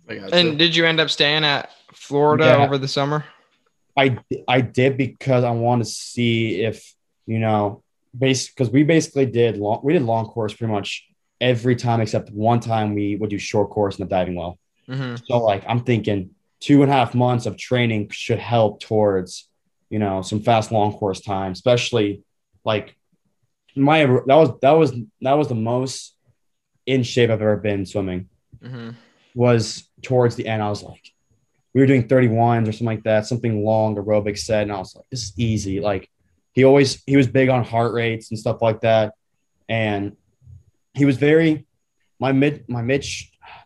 And did you end up staying at Florida yeah. over the summer? I I did because I wanted to see if you know base because we basically did long we did long course pretty much every time except one time we would do short course in the diving well. Mm-hmm. So like I'm thinking two and a half months of training should help towards you know, some fast long course time, especially like my that was that was that was the most in shape I've ever been swimming. Mm-hmm. Was towards the end, I was like, we were doing 31s or something like that, something long aerobic set, and I was like, this is easy. Like he always he was big on heart rates and stuff like that, and he was very my mid my mid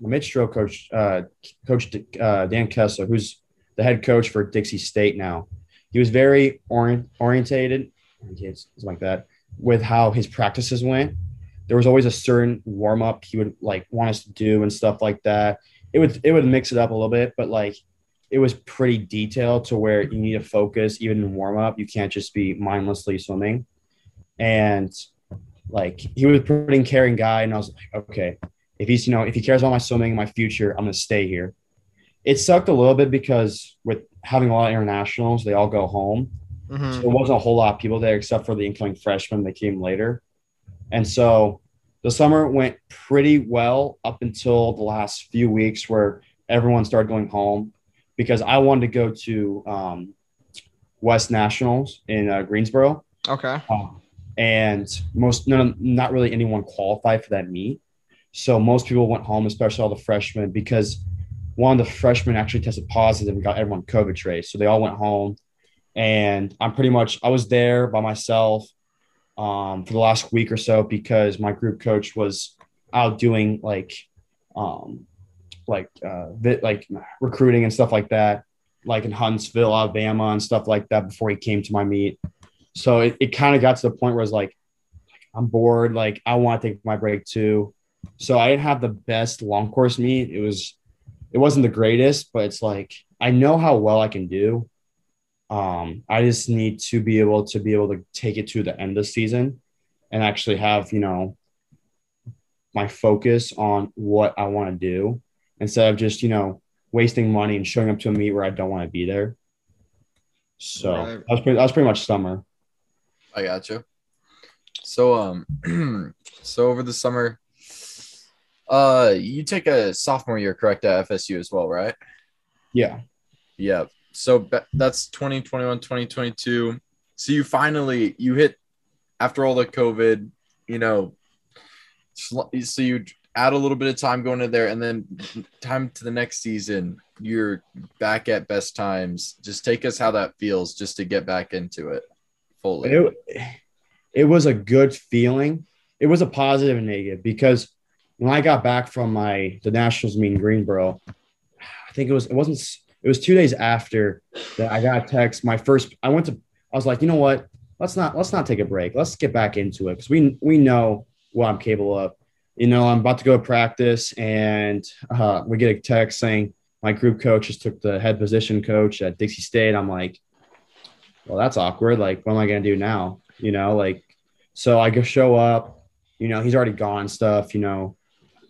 my mid stroke coach uh, coach uh, Dan Kessler, who's the head coach for Dixie State now he was very orient, orientated, something like that, with how his practices went. There was always a certain warm up he would like want us to do and stuff like that. It would it would mix it up a little bit, but like it was pretty detailed to where you need to focus even in warm up. You can't just be mindlessly swimming. And like he was a pretty caring guy, and I was like, okay, if he's you know if he cares about my swimming, my future, I'm gonna stay here. It sucked a little bit because with having a lot of internationals, they all go home. Mm-hmm. So there wasn't a whole lot of people there except for the incoming freshmen that came later. And so the summer went pretty well up until the last few weeks where everyone started going home because I wanted to go to um, West Nationals in uh, Greensboro. Okay. Uh, and most, no, not really anyone qualified for that meet. So most people went home, especially all the freshmen, because one of the freshmen actually tested positive and got everyone COVID trace. So they all went home. And I'm pretty much, I was there by myself um, for the last week or so because my group coach was out doing like um, like uh bit like recruiting and stuff like that, like in Huntsville, Alabama, and stuff like that before he came to my meet. So it, it kind of got to the point where it's like I'm bored, like I want to take my break too. So I didn't have the best long course meet. It was it wasn't the greatest, but it's like I know how well I can do. Um, I just need to be able to be able to take it to the end of the season and actually have, you know, my focus on what I want to do instead of just, you know, wasting money and showing up to a meet where I don't want to be there. So Right. that was pretty, that was pretty much summer. I got you. So um, so over the summer, uh, you take a sophomore year, correct, at FSU as well, right? Yeah. Yeah. So that's 2021, 2022. So you finally you hit after all the COVID, you know. So you add a little bit of time going in there, and then time to the next season. You're back at best times. Just take us how that feels, just to get back into it fully. It, it was a good feeling. It was a positive and negative because when I got back from my the Nationals meet in Greensboro, I think it was it wasn't it was two days after that I got a text. My first I went to I was like, you know what? Let's not let's not take a break. Let's get back into it because we we know what I'm capable of. You know, I'm about to go to practice, and uh, we get a text saying my group coach just took the head position coach at Dixie State. I'm like, well, that's awkward. Like, what am I gonna do now? You know, like, so I go show up. You know, he's already gone stuff. You know,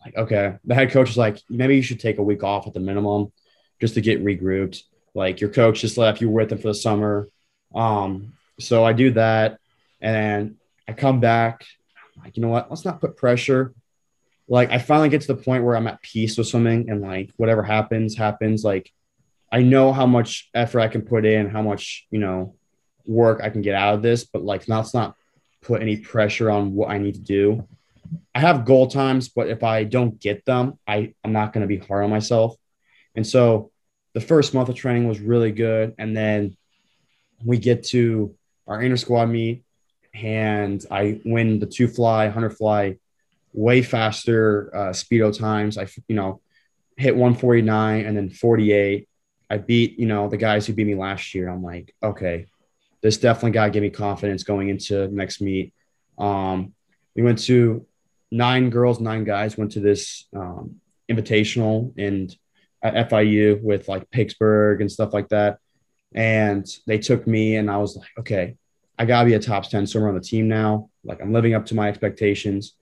like, okay. The head coach is like, maybe you should take a week off at the minimum, just to get regrouped. Like, your coach just left. You were with him for the summer. Um, so I do that, and I come back. I'm like, you know what? Let's not put pressure. Like, I finally get to the point where I'm at peace with swimming, and like, whatever happens, happens. Like, I know how much effort I can put in, how much you know work I can get out of this, but like let's not put any pressure on what I need to do. I have goal times, but if I don't get them, I, I'm not going to be hard on myself. And so the first month of training was really good. And then we get to our inter squad meet and I win the two fly, 100 fly way faster uh, speedo times. I, you know, hit 149 and then 48. I beat, you know, the guys who beat me last year. I'm like, okay, this definitely got to give me confidence going into next meet. Um, we went to nine girls, nine guys went to this um, invitational and at FIU with like Pittsburgh and stuff like that. And they took me, and I was like, okay, I gotta be a top 10 swimmer on the team now. Like I'm living up to my expectations.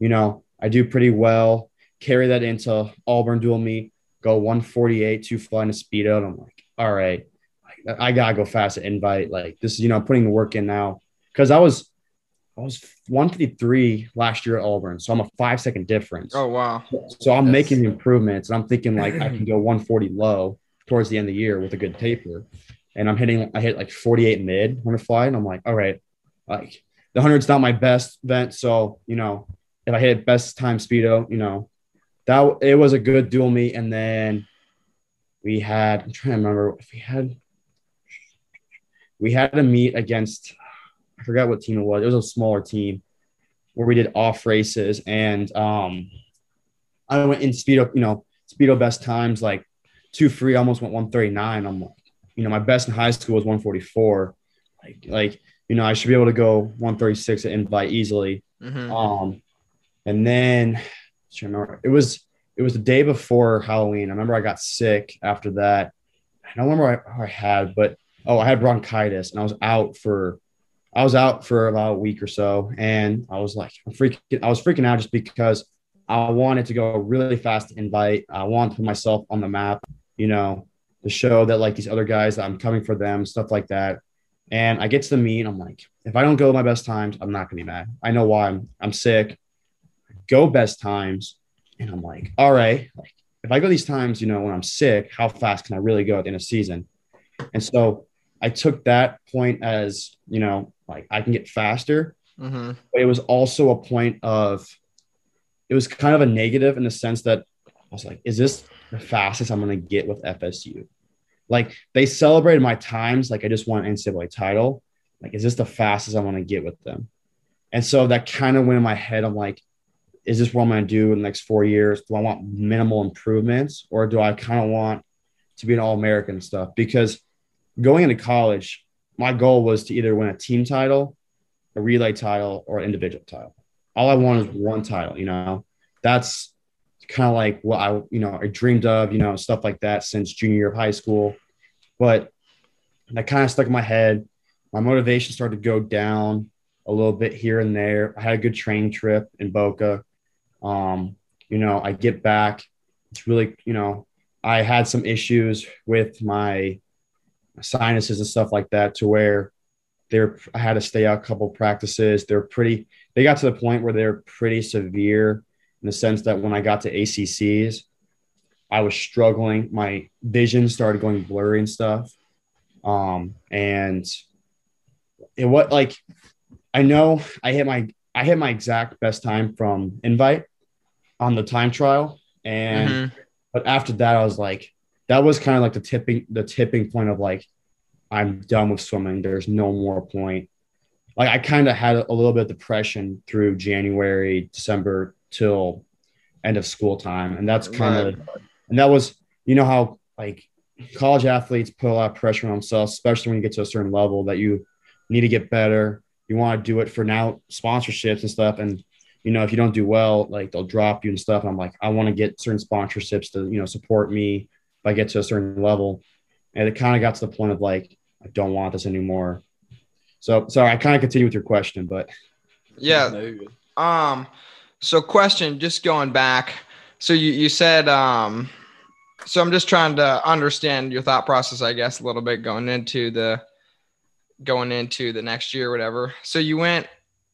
You know, I do pretty well, carry that into Auburn dual meet, go 148, two flying a speedo. And I'm like, all right, I gotta go fast at invite. Like this is, you know, putting the work in now. Cause I was I was 153 last year at Auburn. So I'm a five second difference. Oh wow. So I'm Yes. making improvements and I'm thinking like I can go 140 low towards the end of the year with a good taper. And I'm hitting, I hit like 48 mid on the fly. And I'm like, all right, like the 100's not my best vent. So, you know, if I hit best time speedo, you know, that it was a good dual meet. And then we had, I'm trying to remember if we had, we had a meet against, I forgot what team it was. It was a smaller team where we did off races and um I went in speedo, you know, speedo best times like two free, almost went 139. I'm like, you know, my best in high school was 144. Like, like, you know, I should be able to go 136 at invite easily. Mhm. Um, and then I remember it was it was the day before Halloween. I remember I got sick after that. I don't remember what I, had, but oh, I had bronchitis and I was out for I was out for about a week or so, and I was like, I'm freaking, I was freaking out just because I wanted to go really fast invite. I wanted to put myself on the map, you know, to show that like these other guys, that I'm coming for them, stuff like that. And I get to the meet, I'm like, if I don't go my best times, I'm not gonna be mad. I know why. I'm I'm sick. Go best times, and I'm like, all right, like if I go these times, you know, when I'm sick, how fast can I really go at the end of season? And so I took that point as, you know, like I can get faster. Mhm. But it was also a point of, it was kind of a negative in the sense that I was like, is this the fastest I'm going to get with FSU? Like they celebrated my times, like I just won an NCAA title. Like, is this the fastest I want to get with them? And so that kind of went in my head. I'm like, is this what I'm going to do in the next four years? Do I want minimal improvements or do I kind of want to be an All American stuff? Because going into college, my goal was to either win a team title, a relay title, or an individual title. All I want is one title, you know? That's kind of like what I, you know, I dreamed of, you know, stuff like that since junior year of high school. But that kind of stuck in my head. My motivation started to go down a little bit here and there. I had a good training trip in Boca. Um, you know, I get back. It's really, you know, I had some issues with my sinuses and stuff like that to where they're I had to stay out a couple practices. They're pretty they got to the point where they're pretty severe in the sense that when I got to ACCs, I was struggling. My vision started going blurry and stuff. Um, and it what like I know I hit my I hit my exact best time from invite on the time trial. And mm-hmm. but after that, I was like, that was kind of like the tipping the tipping point of like, I'm done with swimming. There's no more point. Like I kind of had a little bit of depression through January, December till end of school time. And that's kind of right. and that was, you know how like college athletes put a lot of pressure on themselves, especially when you get to a certain level that you need to get better. You want to do it for now sponsorships and stuff. And you know, if you don't do well, like they'll drop you and stuff. And I'm like, I want to get certain sponsorships to, you know, support me if I get to a certain level. And it kind of got to the point of like, I don't want this anymore. So sorry, I kind of continue with your question, but yeah. Um, so question, just going back. So you, you said, um, so I'm just trying to understand your thought process, I guess, a little bit going into the going into the next year or whatever. So you went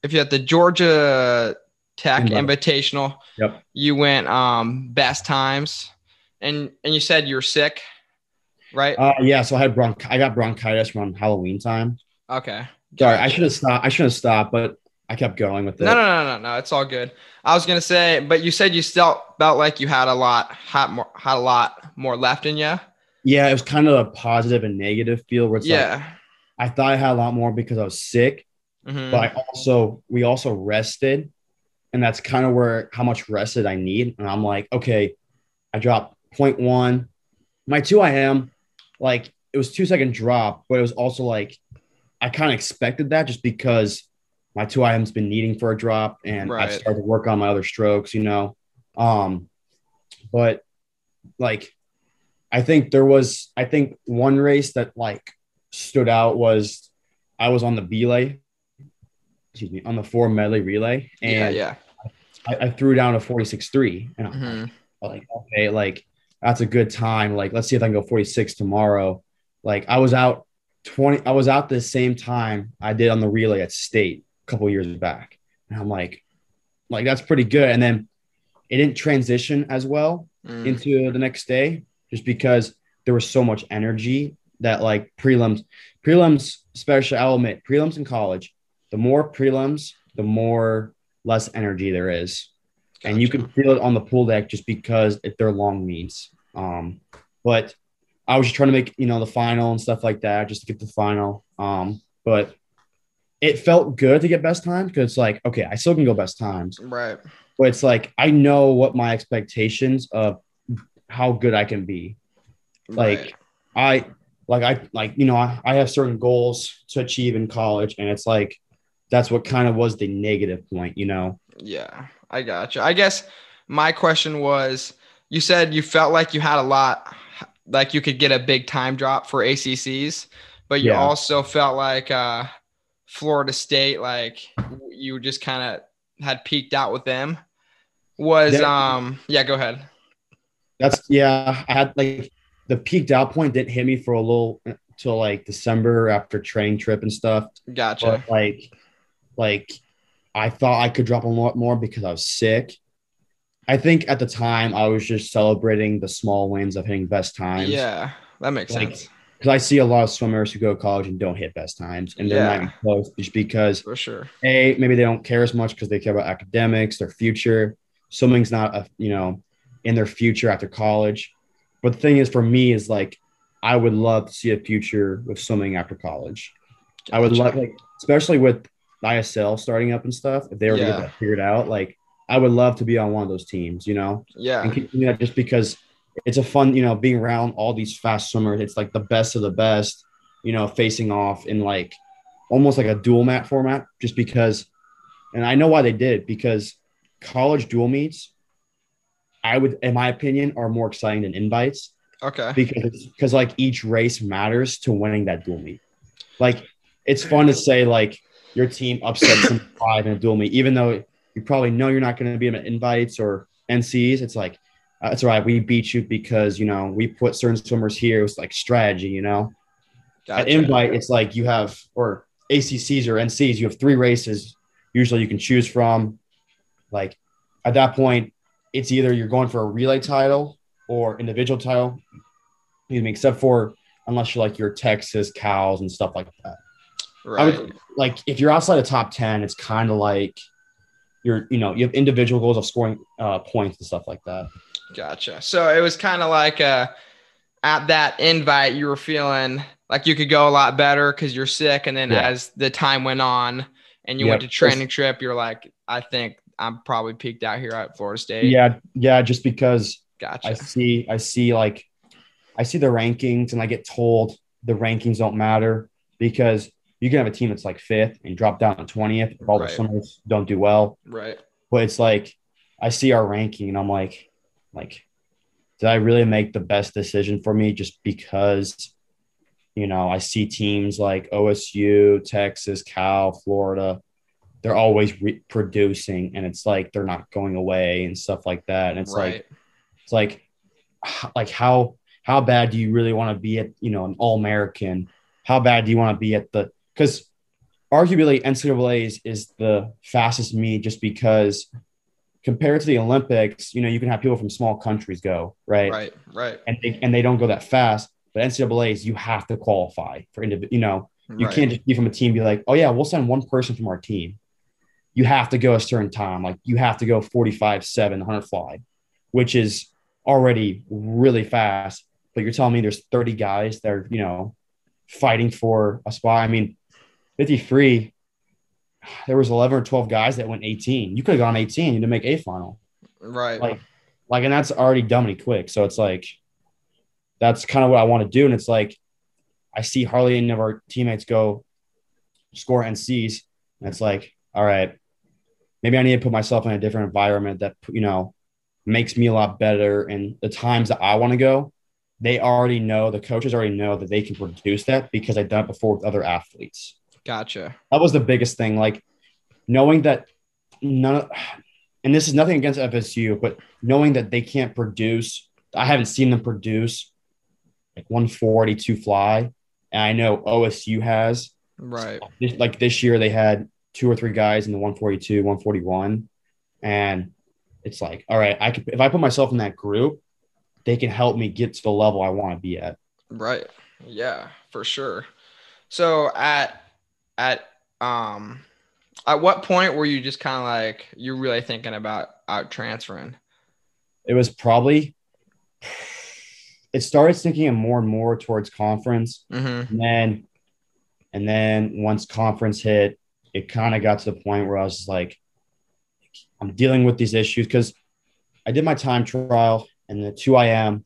if you had the Georgia Tech Invitational, yep. you went um best times and and you said you were sick, right? Uh yeah, so I had bronch I got bronchitis around Halloween time. Okay. Sorry, I should have stopped. I should have stopped, but I kept going with it. No, no, no, no, no. It's all good. I was gonna say, but you said you still felt like you had a lot, had more, had a lot more left in you. Yeah, it was kind of a positive and negative feel. Where it's yeah, like, I thought I had a lot more because I was sick, mm-hmm. but I also we also rested, and that's kind of where how much rested I need. And I'm like, okay, I dropped 0.1. My two IM, like it was two second drop, but it was also like I kind of expected that just because my two IM's been needing for a drop and right. I've started to work on my other strokes, you know. Um, but like I think there was I think one race that like stood out was I was on the belay, excuse me, on the four medley relay. And yeah, yeah. I, I threw down a 46.3 and I'm mm-hmm. like, okay, like that's a good time. Like, let's see if I can go 46 tomorrow. Like I was out 20, I was out the same time I did on the relay at state a couple years back. And I'm like, like that's pretty good. And then it didn't transition as well mm. into the next day just because there was so much energy that like prelims, prelims, especially I'll admit, prelims in college, the more prelims, the more less energy there is. Gotcha. And you can feel it on the pool deck just because if they're long meets. Um, but I was just trying to make, you know, the final and stuff like that, just to get the final. Um, but it felt good to get best times because it's like, okay, I still can go best times. Right. But it's like I know what my expectations of how good I can be. Right. Like I like I like, you know, I, I have certain goals to achieve in college, and it's like that's what kind of was the negative point, you know. Yeah, I got you. I guess my question was you said you felt like you had a lot like you could get a big time drop for ACCs, but you yeah. also felt like uh Florida State, like you just kind of had peaked out with them. Was yeah. um yeah, go ahead. That's yeah, I had like the peaked out point didn't hit me for a little till like December after train trip and stuff. Gotcha. But like like I thought I could drop a lot more because I was sick. I think at the time I was just celebrating the small wins of hitting best times. Yeah, that makes like, sense because I see a lot of swimmers who go to college and don't hit best times, and they're yeah. not close just because for sure. A maybe they don't care as much because they care about academics, their future. Swimming's not a you know in their future after college. But the thing is, for me, is like I would love to see a future with swimming after college. I would love like especially with ISL starting up and stuff. If they were yeah. to get that figured out, like I would love to be on one of those teams, you know, Yeah. and continue that just because it's a fun, you know, being around all these fast swimmers. It's like the best of the best, you know, facing off in like almost like a dual mat format, just because. And I know why they did it, because college dual meets, I would, in my opinion, are more exciting than invites Okay. because because like each race matters to winning that dual meet. Like it's fun to say like your team upset some five in a dual meet, even though you probably know you're not going to be in invites or NCs. It's like uh, it's all right. We beat you because you know we put certain swimmers here. It was like strategy, you know. At invite, it's like you have or ACCs or NCs. You have three races. Usually, you can choose from. Like at that point, it's either you're going for a relay title or individual title. Excuse me, except for unless you're like your Texas cows and stuff like that. I would like if you're outside the top ten, it's kind of like you're you know you have individual goals of scoring uh, points and stuff like that. Gotcha. So it was kind of like uh, at that invite, you were feeling like you could go a lot better because you're sick, and then Yeah. as the time went on and you Yep. went to training trip, you're like, I think I'm probably peaked out here at Florida State. Yeah, yeah, just because Gotcha. I see I see like I see the rankings and I get told the rankings don't matter because you can have a team that's like fifth and drop down to twentieth if all Right. the swimmers don't do well. right. But it's like I see our ranking and I'm like, like, did I really make the best decision for me just because you know I see teams like OSU, Texas, Cal, Florida, they're always re- producing and it's like they're not going away and stuff like that. And it's like it's like, like how how bad do you really want to be at you know an All American? How bad do you want to be at the? Because arguably NCAA's is the fastest meet just because compared to the Olympics, you know you can have people from small countries go right, right. Right. and they, and they don't go that fast. But NCAA's you have to qualify for individual. You know you right. can't just be from a team be like, oh yeah, we'll send one person from our team. You have to go a certain time. Like you have to go 45, 7, 100 fly, which is already really fast. But you're telling me there's 30 guys that are, you know, fighting for a spot. I mean, 53, there was 11 or 12 guys that went 18. You could have gone 18 you to make a final. Right. Like, like, and that's already dumbly quick. So it's like, that's kind of what I want to do. And it's like, I see hardly any of our teammates go score NCs. And it's like, all right, maybe I need to put myself in a different environment that, you know, makes me a lot better. And the times that I want to go, they already know, the coaches already know that they can produce that because I've done it before with other athletes. Gotcha. That was the biggest thing. Like knowing that none of, and this is nothing against FSU, but knowing that they can't produce, I haven't seen them produce like 142 fly. And I know OSU has. Right. This- Like this year, they had two or three guys in the 142, 141. And it's like, all right, I could, if I put myself in that group, they can help me get to the level I want to be at. Right. Yeah, for sure. So at at um at what point were you just kind of like you're really thinking about out transferring? It was probably, it started thinking more and more towards conference. Mm-hmm. And then, and then once conference hit, it kind of got to the point where I was like, I'm dealing with these issues because I did my time trial and the 2 IM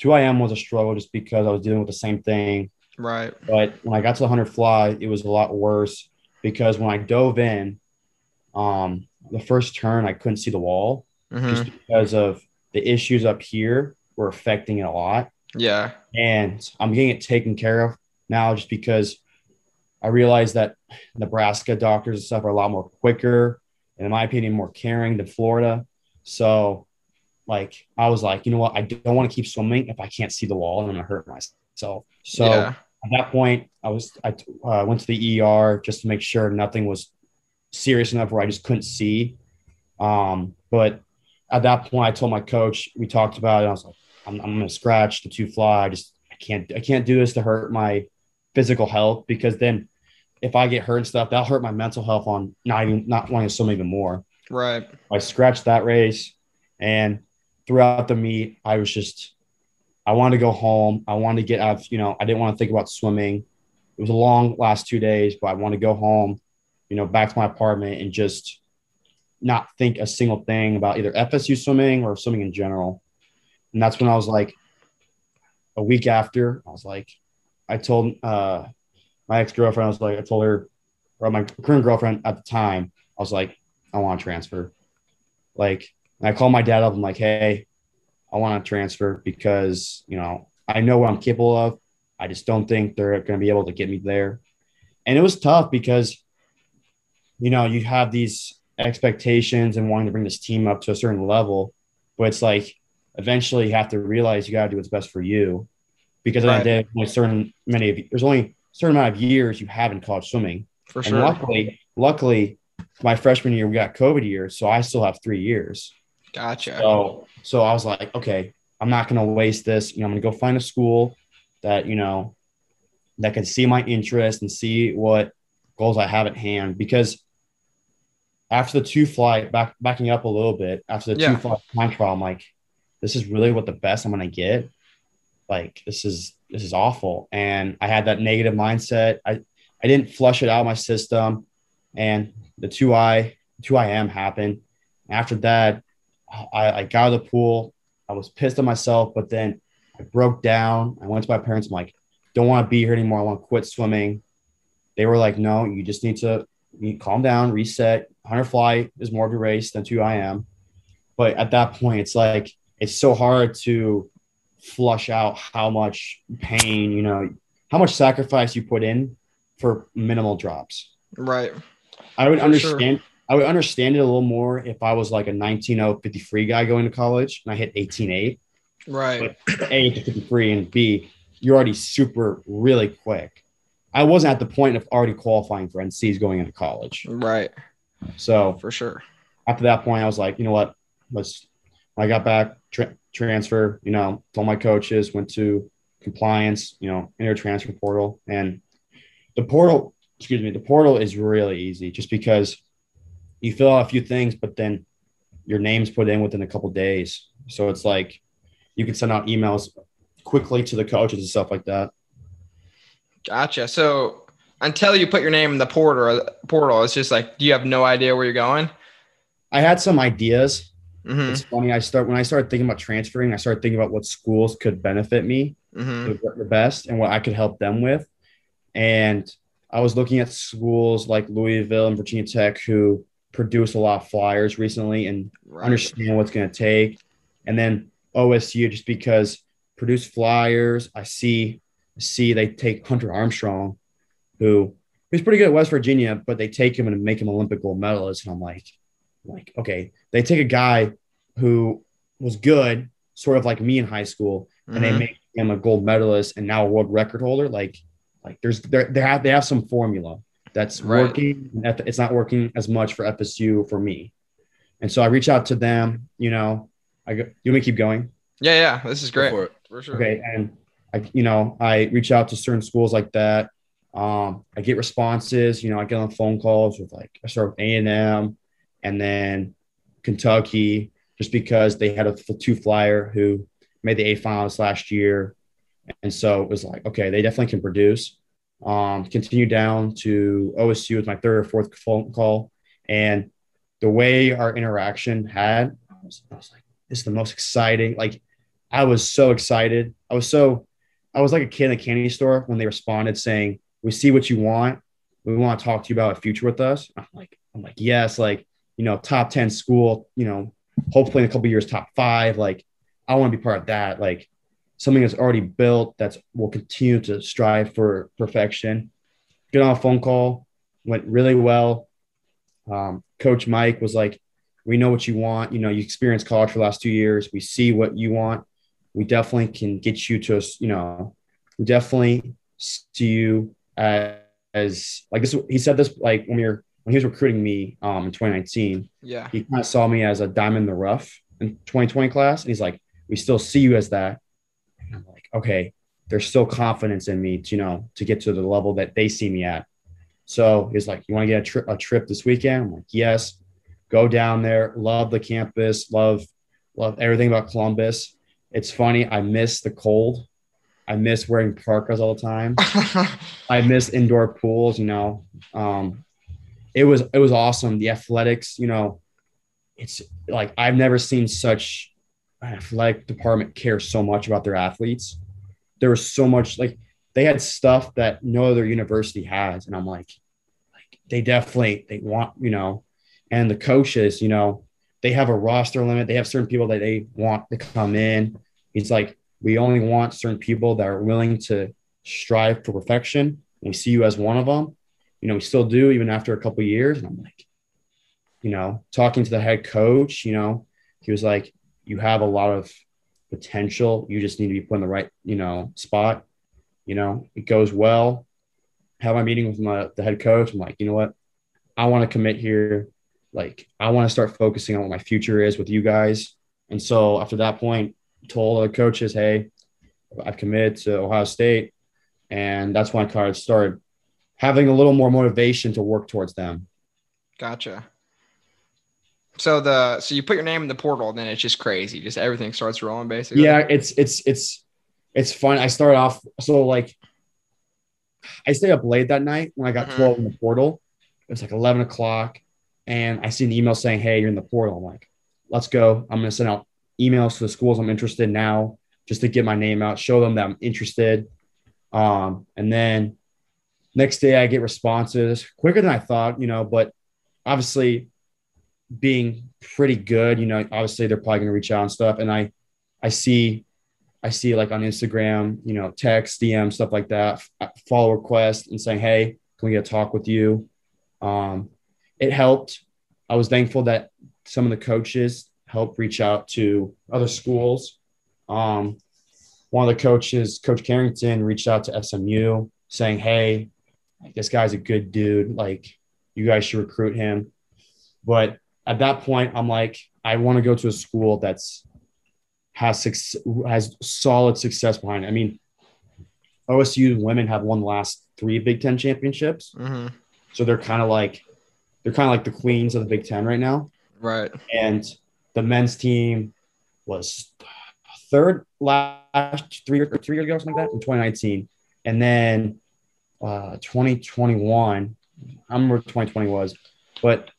2 IM was a struggle just because I was dealing with the same thing. Right. But when I got to the 100 fly, it was a lot worse because when I dove in, um, the first turn, I couldn't see the wall Mm-hmm. just because of the issues up here were affecting it a lot Yeah. and I'm getting it taken care of now just because I realize that Nebraska doctors and stuff are a lot more quicker and in my opinion more caring than Florida. So like I was like, you know what, I don't want to keep swimming if I can't see the wall and I'm gonna hurt myself. So yeah. at that point, I was I uh, went to the ER just to make sure nothing was serious enough where I just couldn't see. Um, but at that point, I told my coach. We talked about it. I was like, I'm, I'm going to scratch the two fly. I just I can't I can't do this to hurt my physical health because then if I get hurt and stuff, that'll hurt my mental health on not even not wanting to swim even more. Right. I scratched that race, and throughout the meet, I was just, I wanted to go home. I wanted to get out. You know, I didn't want to think about swimming. It was a long last two days, but I wanted to go home, you know, back to my apartment and just not think a single thing about either FSU swimming or swimming in general. And that's when I was like, a week after, I was like, I told uh, my ex girlfriend, I was like, I told her, or my current girlfriend at the time, I was like, I want to transfer. Like, I called my dad up. I'm like, hey, I want to transfer because, you know, I know what I'm capable of. I just don't think they're going to be able to get me there. And it was tough because, you know, you have these expectations and wanting to bring this team up to a certain level, but it's like eventually you have to realize you got to do what's best for you because right. at the end of the day, certain many of you, there's only a certain amount of years you have in college swimming. For and sure. luckily, luckily, my freshman year we got COVID year, so I still have three years. Gotcha. So, so I was like, okay, I'm not going to waste this. You know, I'm going to go find a school that you know that can see my interest and see what goals I have at hand. Because after the two fly, back backing up a little bit, after the yeah. two fly time trial, I'm like, this is really what the best I'm going to get. Like this is this is awful, and I had that negative mindset. I I didn't flush it out of my system, and the two I two IM happened. After that, I, I got out of the pool. I was pissed at myself, but then I broke down. I went to my parents. I'm like, don't want to be here anymore. I want to quit swimming. They were like, no, you just need to you calm down, reset. Hundred fly is more of a race than two IM. But at that point, it's like it's so hard to flush out how much pain, you know, how much sacrifice you put in for minimal drops. Right. I would for understand. Sure. I would understand it a little more if I was like a 19 free guy going to college and I hit 18.8. Right. But A to 53 and B, you're already super really quick. I wasn't at the point of already qualifying for NCs going into college. Right. So for sure. After that point, I was like, you know what? Let's. I got back tra- transfer. You know, told my coaches, went to compliance. You know, enter transfer portal, and the portal. Excuse me. The portal is really easy, just because you fill out a few things, but then your name's put in within a couple days. So it's like you can send out emails quickly to the coaches and stuff like that. Gotcha. So until you put your name in the portal, portal, it's just like, do you have no idea where you're going? I had some ideas. Mm-hmm. It's funny. I start when I started thinking about transferring. I started thinking about what schools could benefit me mm-hmm. the best and what I could help them with. And I was looking at schools like Louisville and Virginia Tech who produce a lot of flyers recently and right. understand what's going to take. And then OSU, just because produce flyers, I see see they take Hunter Armstrong, who he's pretty good at West Virginia, but they take him and make him Olympic gold medalist. And I'm like, like, okay, they take a guy who was good, sort of like me in high school, mm-hmm. and they mm-hmm. make him a gold medalist and now a world record holder. Like, like there's they have they have some formula that's right. working. It's not working as much for FSU for me. And so I reach out to them, you know, I go, you want me to keep going? Yeah, yeah. This is great. For sure. Okay. And I, you know, I reach out to certain schools like that. Um, I get responses, you know, I get on phone calls with like I start with A and M and then Kentucky, just because they had a two flyer who made the A finals last year. And so it was like, okay, they definitely can produce. Um, continue down to OSU with my third or fourth phone call. And the way our interaction had, I was, I was like, this is the most exciting. Like, I was so excited. I was so, I was like a kid in a candy store when they responded saying, "We see what you want. We want to talk to you about a future with us." I'm like, I'm like, yes, like you know, top ten school. You know, hopefully in a couple years, top five. Like, I want to be part of that. Like, something that's already built that's will continue to strive for perfection. Get on a phone call, went really well. Um, Coach Mike was like, "We know what you want. You know, you experienced college for the last two years. We see what you want. We definitely can get you to, you know, we definitely see you as, as like this. He said this like when we were when he was recruiting me um, in 2019. Yeah, he kind of saw me as a diamond in the rough in 2020 class, and he's like, "We still see you as that." And I'm like, okay, there's still confidence in me to, you know, to get to the level that they see me at. So he's like, you want to get a, tri- a trip this weekend? I'm like, yes. Go down there. Love the campus. Love, love everything about Columbus. It's funny. I miss the cold. I miss wearing parkas all the time. I miss indoor pools. You know, um, it was it was awesome. The athletics, you know, it's like I've never seen such athletic department cares so much about their athletes. There was so much like they had stuff that no other university has, and I'm like, like they definitely they want you know, and the coaches, you know, they have a roster limit. They have certain people that they want to come in. It's like we only want certain people that are willing to strive for perfection. We see you as one of them. You know, we still do even after a couple years. And I'm like, you know, talking to the head coach, you know, he was like, you have a lot of potential. You just need to be put in the right, you know, spot. You know, it goes well. Have my meeting with my the head coach. I'm like, you know what? I want to commit here. Like, I want to start focusing on what my future is with you guys. And so after that point, told the coaches, hey, I've committed to Ohio State. And that's when I started having a little more motivation to work towards them. Gotcha. So the so you put your name in the portal, then it's just crazy. Just everything starts rolling basically. Yeah, it's it's it's it's fun. I started off so like I stayed up late that night when I got Mhm. 12 in the portal. It was like 11 o'clock. And I see an email saying, Hey, you're in the portal. I'm like, let's go. I'm gonna send out emails to the schools I'm interested in now just to get my name out, show them that I'm interested. Um, and then next day I get responses quicker than I thought, you know, but obviously being pretty good, you know, obviously they're probably gonna reach out and stuff. And I I see I see like on Instagram, you know, text, DM, stuff like that, follow request and saying, Hey, can we get a talk with you? Um, it helped. I was thankful that some of the coaches helped reach out to other schools. Um, one of the coaches, Coach Carrington, reached out to SMU saying, Hey, this guy's a good dude. Like, you guys should recruit him. But at that point, I'm like, I want to go to a school that's has has solid success behind it. I mean, OSU women have won the last three Big Ten championships, hmm so they're kind of like they're kind of like the queens of the Big Ten right now. Right. And the men's team was third last three or three years ago, something like that, in 2019, and then uh, 2021. I remember 2020 was, but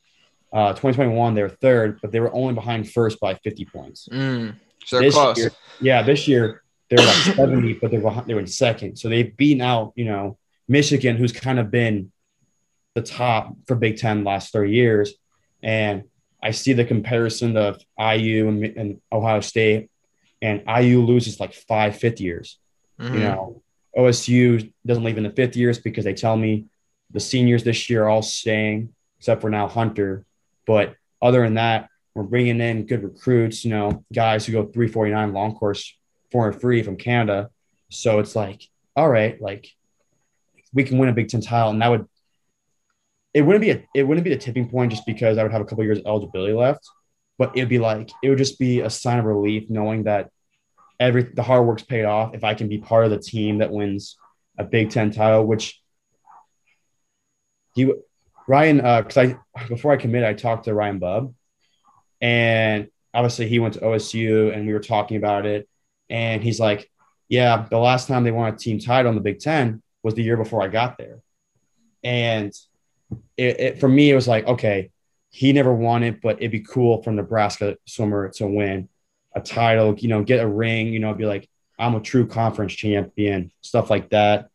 uh, 2021 they were third, but they were only behind first by 50 points. Mm. So This close. year- yeah, this year they were like 70, but they're behind, they were in second. So they've beaten out, you know, Michigan, who's kind of been the top for Big Ten last 30 years. And I see the comparison of IU and, and Ohio State, and IU loses like five fifth years. Mhm. You know, OSU doesn't leave in the fifth years because they tell me the seniors this year are all staying, except for now Hunter. But other than that, we're bringing in good recruits, you know, guys who go 349 long course, foreign free from Canada. So it's like, all right, like we can win a Big Ten title. And that would, it wouldn't be a, it wouldn't be the tipping point just because I would have a couple years of eligibility left, but it'd be like, it would just be a sign of relief knowing that every, the hard work's paid off. If I can be part of the team that wins a Big Ten title, which he, Ryan, uh, cause I, before I committed, I talked to Ryan Bubb and obviously he went to OSU and we were talking about it. And he's like, yeah, the last time they won a team title in the Big Ten was the year before I got there. And it, it for me, it was like, okay, he never won it, but it'd be cool for Nebraska swimmer to win a title, you know, get a ring, you know, be like, I'm a true conference champion, stuff like that.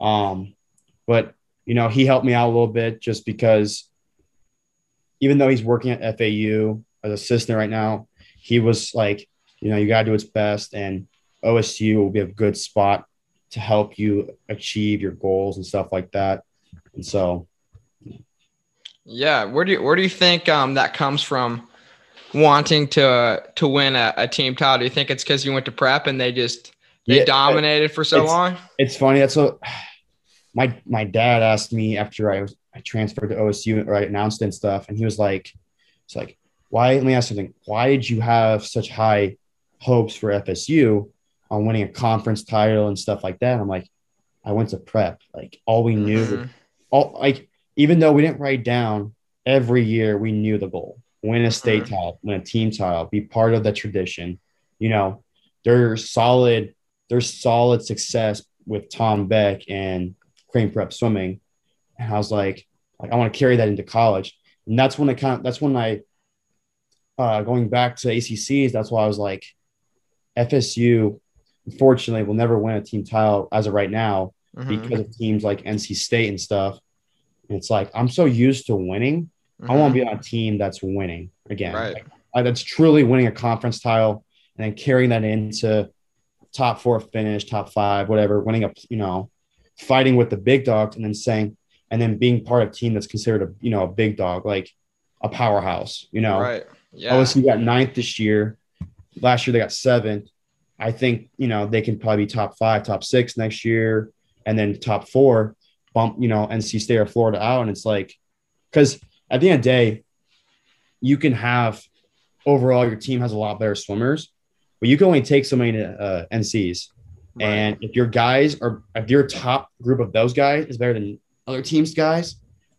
Um, but you know, he helped me out a little bit just because even though he's working at FAU as assistant right now, he was like, you know, you got to do its best, and OSU will be a good spot to help you achieve your goals and stuff like that. And so, Yeah. Where do you where do you think um that comes from? Wanting to to win a, a team title. Do you think it's because you went to prep and they just they Yeah, dominated for so it's- long? it's funny. That's what my my dad asked me after I was I transferred to OSU or I announced it and stuff, and he was like, "It's like why?" Let me ask something. Why did you have such high hopes for FSU on winning a conference title and stuff like that? I'm like, I went to prep. Like all we knew, Mhm. all like even though we didn't write down every year, we knew the goal: win a state Mhm. title, win a team title, be part of the tradition. You know, there's solid, there's solid success with Tom Beck and Creighton Prep Swimming, and I was like, like I want to carry that into college, and that's when I kind of that's when I uh, going back to ACCs, that's why I was like, FSU, unfortunately, will never win a team title as of right now Mhm. because of teams like NC State and stuff. And it's like I'm so used to winning. I Mhm. want to be on a team that's winning again. Right. Like, uh, that's truly winning a conference title and then carrying that into top four finish, top five, whatever, winning a you know, fighting with the big dogs and then saying and then being part of a team that's considered a you know a big dog, like a powerhouse, you know. Right. Yeah. OSU got ninth this year. Last year they got seventh. I think you know they can probably be top five, top six next year, and then top four bump you know NC State or Florida out, and it's like because at the end of the day, you can have overall your team has a lot better swimmers, but you can only take so many uh, NCs, Right. and if your guys are if your top group of those guys is better than other teams' guys,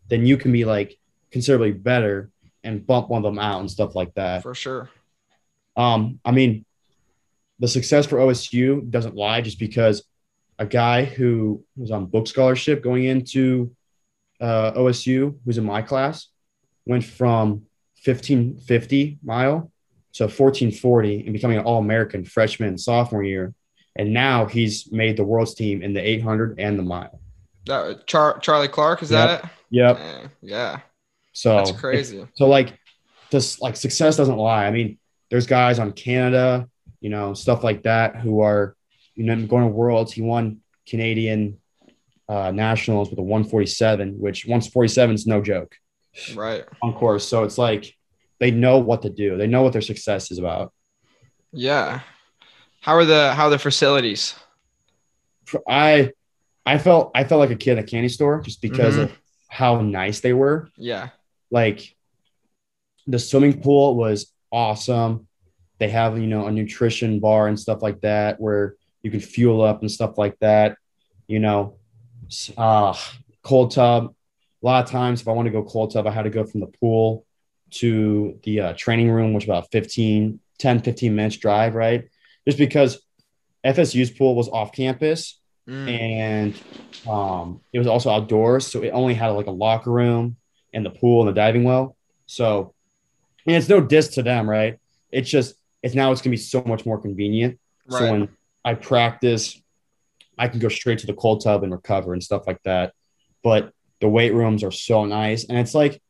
then you can be like considerably better and bump one of them out and stuff like that. for sure. Um, I mean, the success for OSU doesn't lie just because a guy who was on book scholarship going into uh, OSU, who's in my class, went from 1550 mile to 1440 and becoming an All American freshman and sophomore year. And now he's made the world's team in the 800 and the mile. That Char- Charlie Clark is that it? Yep. Dang, Yeah. So That's crazy. So like this like success doesn't lie. I mean, there's guys on Canada, you know, stuff like that who are, you know, going to worlds. He won Canadian uh, nationals with a 147, which 147 is no joke Right. on course. So it's like they know what to do. They know what their success is about. Yeah. How are the how are the facilities? I I felt I felt like a kid at a candy store just because Mhm. of how nice they were. Yeah. like the swimming pool was awesome. They have, you know, a nutrition bar and stuff like that where you can fuel up and stuff like that. You know, uh, cold tub. A lot of times, if I want to go cold tub, I had to go from the pool to the uh, training room, which about 15, 10, 15 minutes drive, right? Just because FSU's pool was off campus Mm, and um, it was also outdoors, so it only had like a locker room and the pool and the diving well. So, and it's no diss to them, right? It's just it's now it's gonna be so much more convenient. So when I practice, I can go straight to the cold tub and recover and stuff like that. But the weight rooms are so nice, and it's like,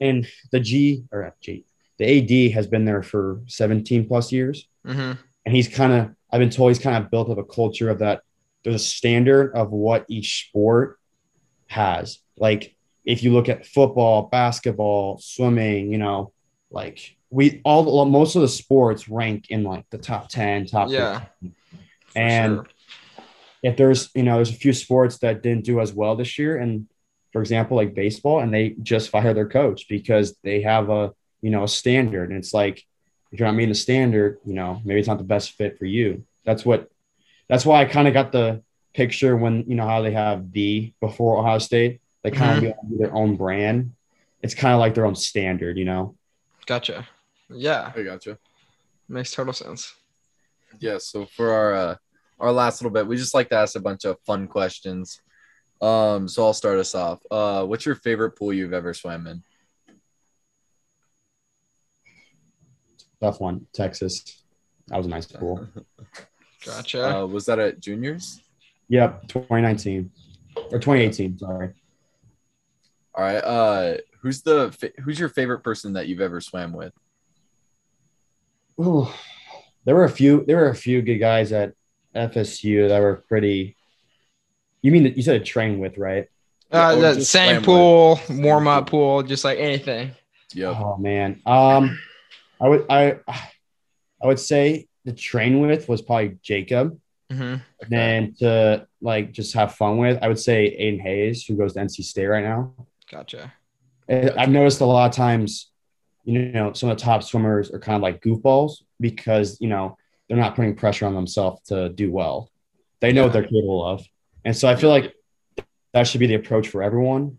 and the G or G, the AD has been there for 17 plus years mhm. and he's kind of i've been told he's kind of built up a culture of that there's a standard of what each sport has like if you look at football basketball swimming you know like we all most of the sports rank in like the top 10 top Yeah. 15. And- sure. if there's you know there's a few sports that didn't do as well this year and for example like baseball and they just fire their coach because they have a you know a standard and it's like if you're not meeting the standard you know maybe it's not the best fit for you that's what that's why i kind of got the picture when you know how they have the before ohio state they kind of be their own brand it's kind of like their own standard you know Gotcha. Yeah. I gotcha. Makes total sense. Yeah. So for our uh, our last little bit, we just like to ask a bunch of fun questions. Um, so I'll start us off. Uh, what's your favorite pool you've ever swam in? Tough one texas that was a nice pool Gotcha. Uh, was that at juniors? yep 2019 or 2018 sorry All right. Uh, who's the who's your favorite person that you've ever swam with? Ooh, there were a few. There were a few good guys at FSU that were pretty. You mean that you said a train with, right? uh, or the same pool, warm up pool, just like anything. Yeah. Oh man, um, I would I, I would say the train with was probably Jacob. hmm Then to like just have fun with, I would say Aiden Hayes, who goes to NC State right now. Gotcha. And I've noticed a lot of times, you know, some of the top swimmers are kind of like goofballs because you know they're not putting pressure on themselves to do well. They know what they're capable of, and so I feel like that should be the approach for everyone.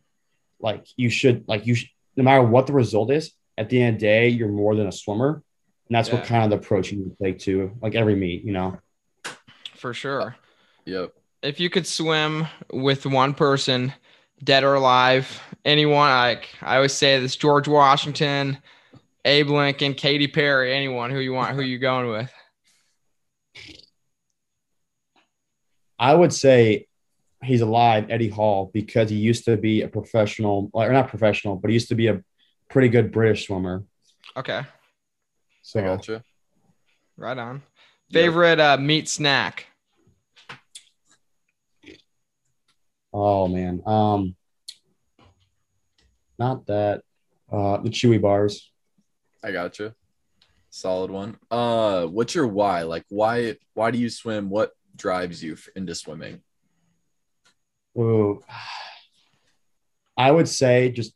Like you should, like you, should, no matter what the result is, at the end of the day, you're more than a swimmer, and that's Yeah. what kind of the approach you need to take to like every meet. You know, For sure. Yep. If you could swim with one person, dead or alive, anyone, like I always say this George Washington, Abe Lincoln, Katy Perry, anyone who you want, who you going with? I would say he's alive, Eddie Hall, because he used to be a professional, or not professional, but he used to be a pretty good British swimmer. Okay. So I gotcha. Right on. Yep. Favorite uh, meat snack? Oh man. Um not that. Uh the chewy bars. I gotcha. Solid one. Uh, what's your why? Like, why? Why do you swim? What drives you into swimming? Ooh. I would say just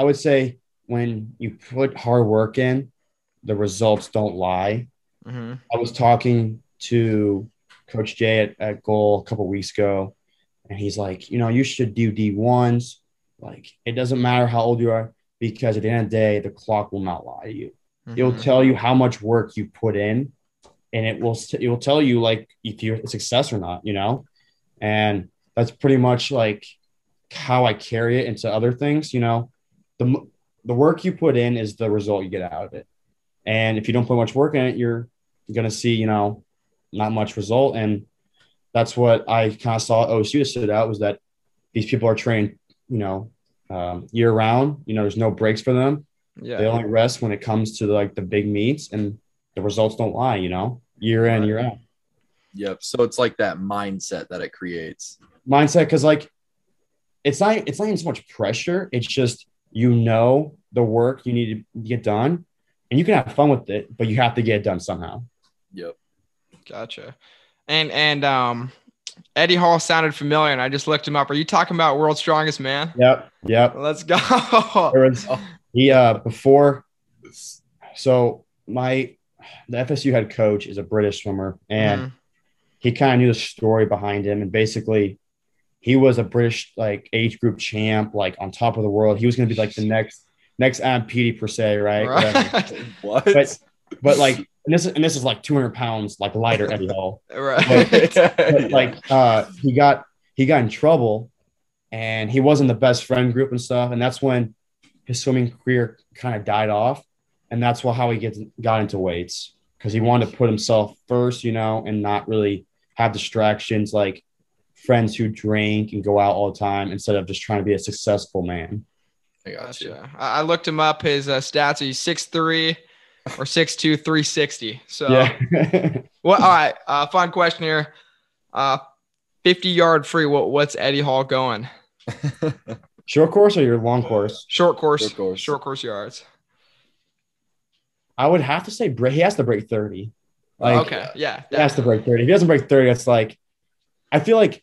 I would say when you put hard work in, the results don't lie. hmm I was talking to Coach Jay at, at Goal a couple weeks ago, and he's like, you know, you should do D1s. Like, it doesn't matter how old you are, because at the end of the day, the clock will not lie to you. It'll Mm-hmm. tell you how much work you put in, and it will it will tell you like if you're a success or not, you know. And that's pretty much like how I carry it into other things. You know, the the work you put in is the result you get out of it. And if you don't put much work in it, you're gonna see, you know, not much result. And that's what I kind of saw OSU stood out was that these people are trained, you know, um, year round. You know, there's no breaks for them. Yeah. They only rest when it comes to like the big meets, and the results don't lie. You know, year in, year out. Yep. So it's like that mindset that it creates. Mindset, because like it's not it's not even so much pressure. It's just you know the work you need to get done, and you can have fun with it, but you have to get it done somehow. Yep. Gotcha. And and um, Eddie Hall sounded familiar, and I just looked him up. Are you talking about World's Strongest Man? Yep, yep. Let's go. Was he uh before so my the FSU head coach is a British swimmer and Mhm. he kind of knew the story behind him and basically he was a British like age group champ like on top of the world he was going to be like the next next Adam Peaty per se right, Right. What? but but like and this is and this is like 200 pounds like lighter Eddie Hall right. but like uh he got he got in trouble and he wasn't the best friend group and stuff and that's when his swimming career kind of died off and that's why how he gets got into weights because he wanted to put himself first you know and not really have distractions like friends who drink and go out all the time instead of just trying to be a successful man I got. Gotcha. I I looked him up. His uh, stats. He's 6'3 or 6'2, 360. So, yeah what? All right. Uh, fun question here. Uh, 50 yard free. What? What's Eddie Hall going? short course or your long course Short course. Short course. Short course yards. i would have to say break he has to break 30 like okay. Yeah. He has to break 30. If he doesn't break 30, it's like I feel like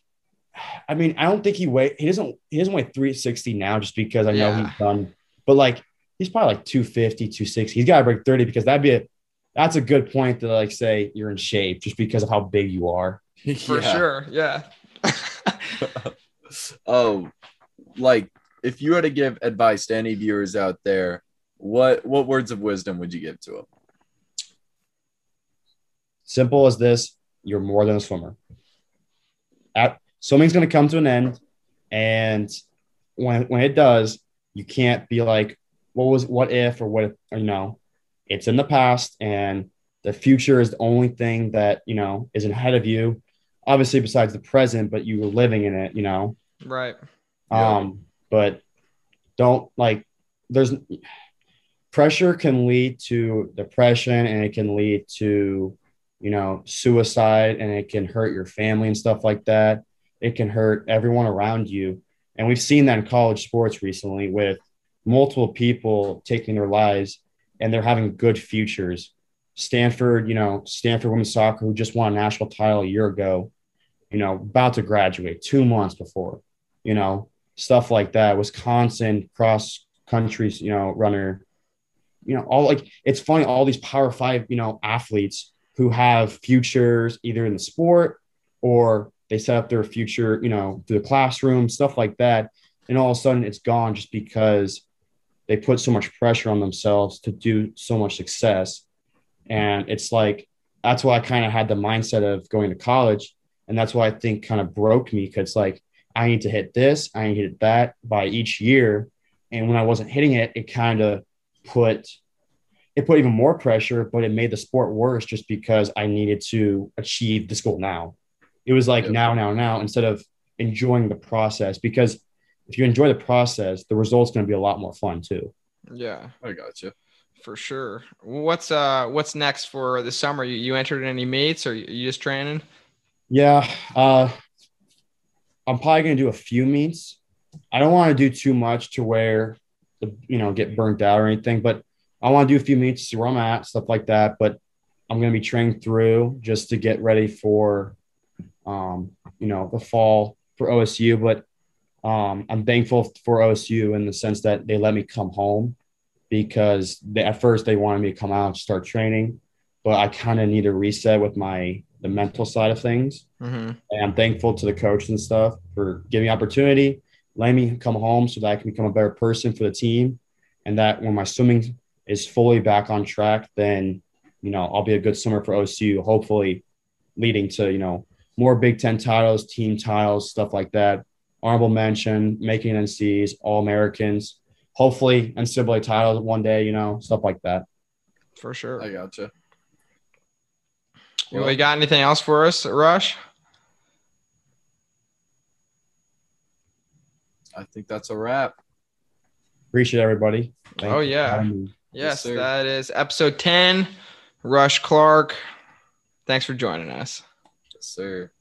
I mean, I don't think he weigh he doesn't he doesn't weigh 360 now just because I know Yeah. he's done, but like he's probably like 250, 260. He's gotta break 30 because that'd be a that's a good point to like say you're in shape just because of how big you are. For Yeah. sure. Yeah. Oh, like if you had to give advice to any viewers out there, what what words of wisdom would you give to them? Simple as this, you're more than a swimmer. At, swimming's gonna come to an end, and when when it does, you can't be like, what was what if or what if, or, you know, it's in the past and the future is the only thing that you know is ahead of you obviously besides the present but you were living in it you know right. Yeah. um but don't like there's pressure can lead to depression and it can lead to you know suicide and it can hurt your family and stuff like that it can hurt everyone around you and we've seen that in college sports recently with multiple people taking their lives and they're having good futures stanford you know stanford women's soccer who just won a national title a year ago you know about to graduate two months before you know stuff like that. Wisconsin cross countries, you know, runner, you know, all like it's funny, all these power five, you know, athletes who have futures either in the sport or they set up their future, you know, through the classroom, stuff like that. And all of a sudden it's gone just because they put so much pressure on themselves to do so much success. And it's like, that's why I kind of had the mindset of going to college. And that's why I think kind of broke me because like I need to hit this, I need to hit that by each year. And when I wasn't hitting it, it kind of put it put even more pressure, but it made the sport worse just because I needed to achieve this goal now. It was like Yep. now, now, now instead of enjoying the process. Because if you enjoy the process, the result's going to be a lot more fun too. Yeah, I got you. for sure. What's uh what's next for the summer? You, you entered any meets or you you just training? Yeah, uh, I'm probably going to do a few meets. I don't want to do too much to where the you know get burnt out or anything, but I want to do a few meets, see where I'm at, stuff like that. But I'm going to be training through just to get ready for, um, you know, the fall for OSU. But um, I'm thankful for OSU in the sense that they let me come home because they, at first they wanted me to come out and start training, but I kind of need a reset with my the mental side of things. Mm-hmm. And I'm thankful to the coach and stuff for giving me opportunity, letting me come home so that I can become a better person for the team. And that when my swimming is fully back on track, then, you know, I'll be a good swimmer for OSU, hopefully leading to, you know, more Big Ten titles, team titles, stuff like that. Honorable mention, making NCs, All Americans, hopefully NCAA titles one day, you know, stuff like that. For sure. I got you. Well, you got anything else for us, Rush? I think that's a wrap. Appreciate everybody. Thank Oh, yeah. having me. Yes, that is episode 10. Rush Clark. Thanks for joining us. Yes, sir.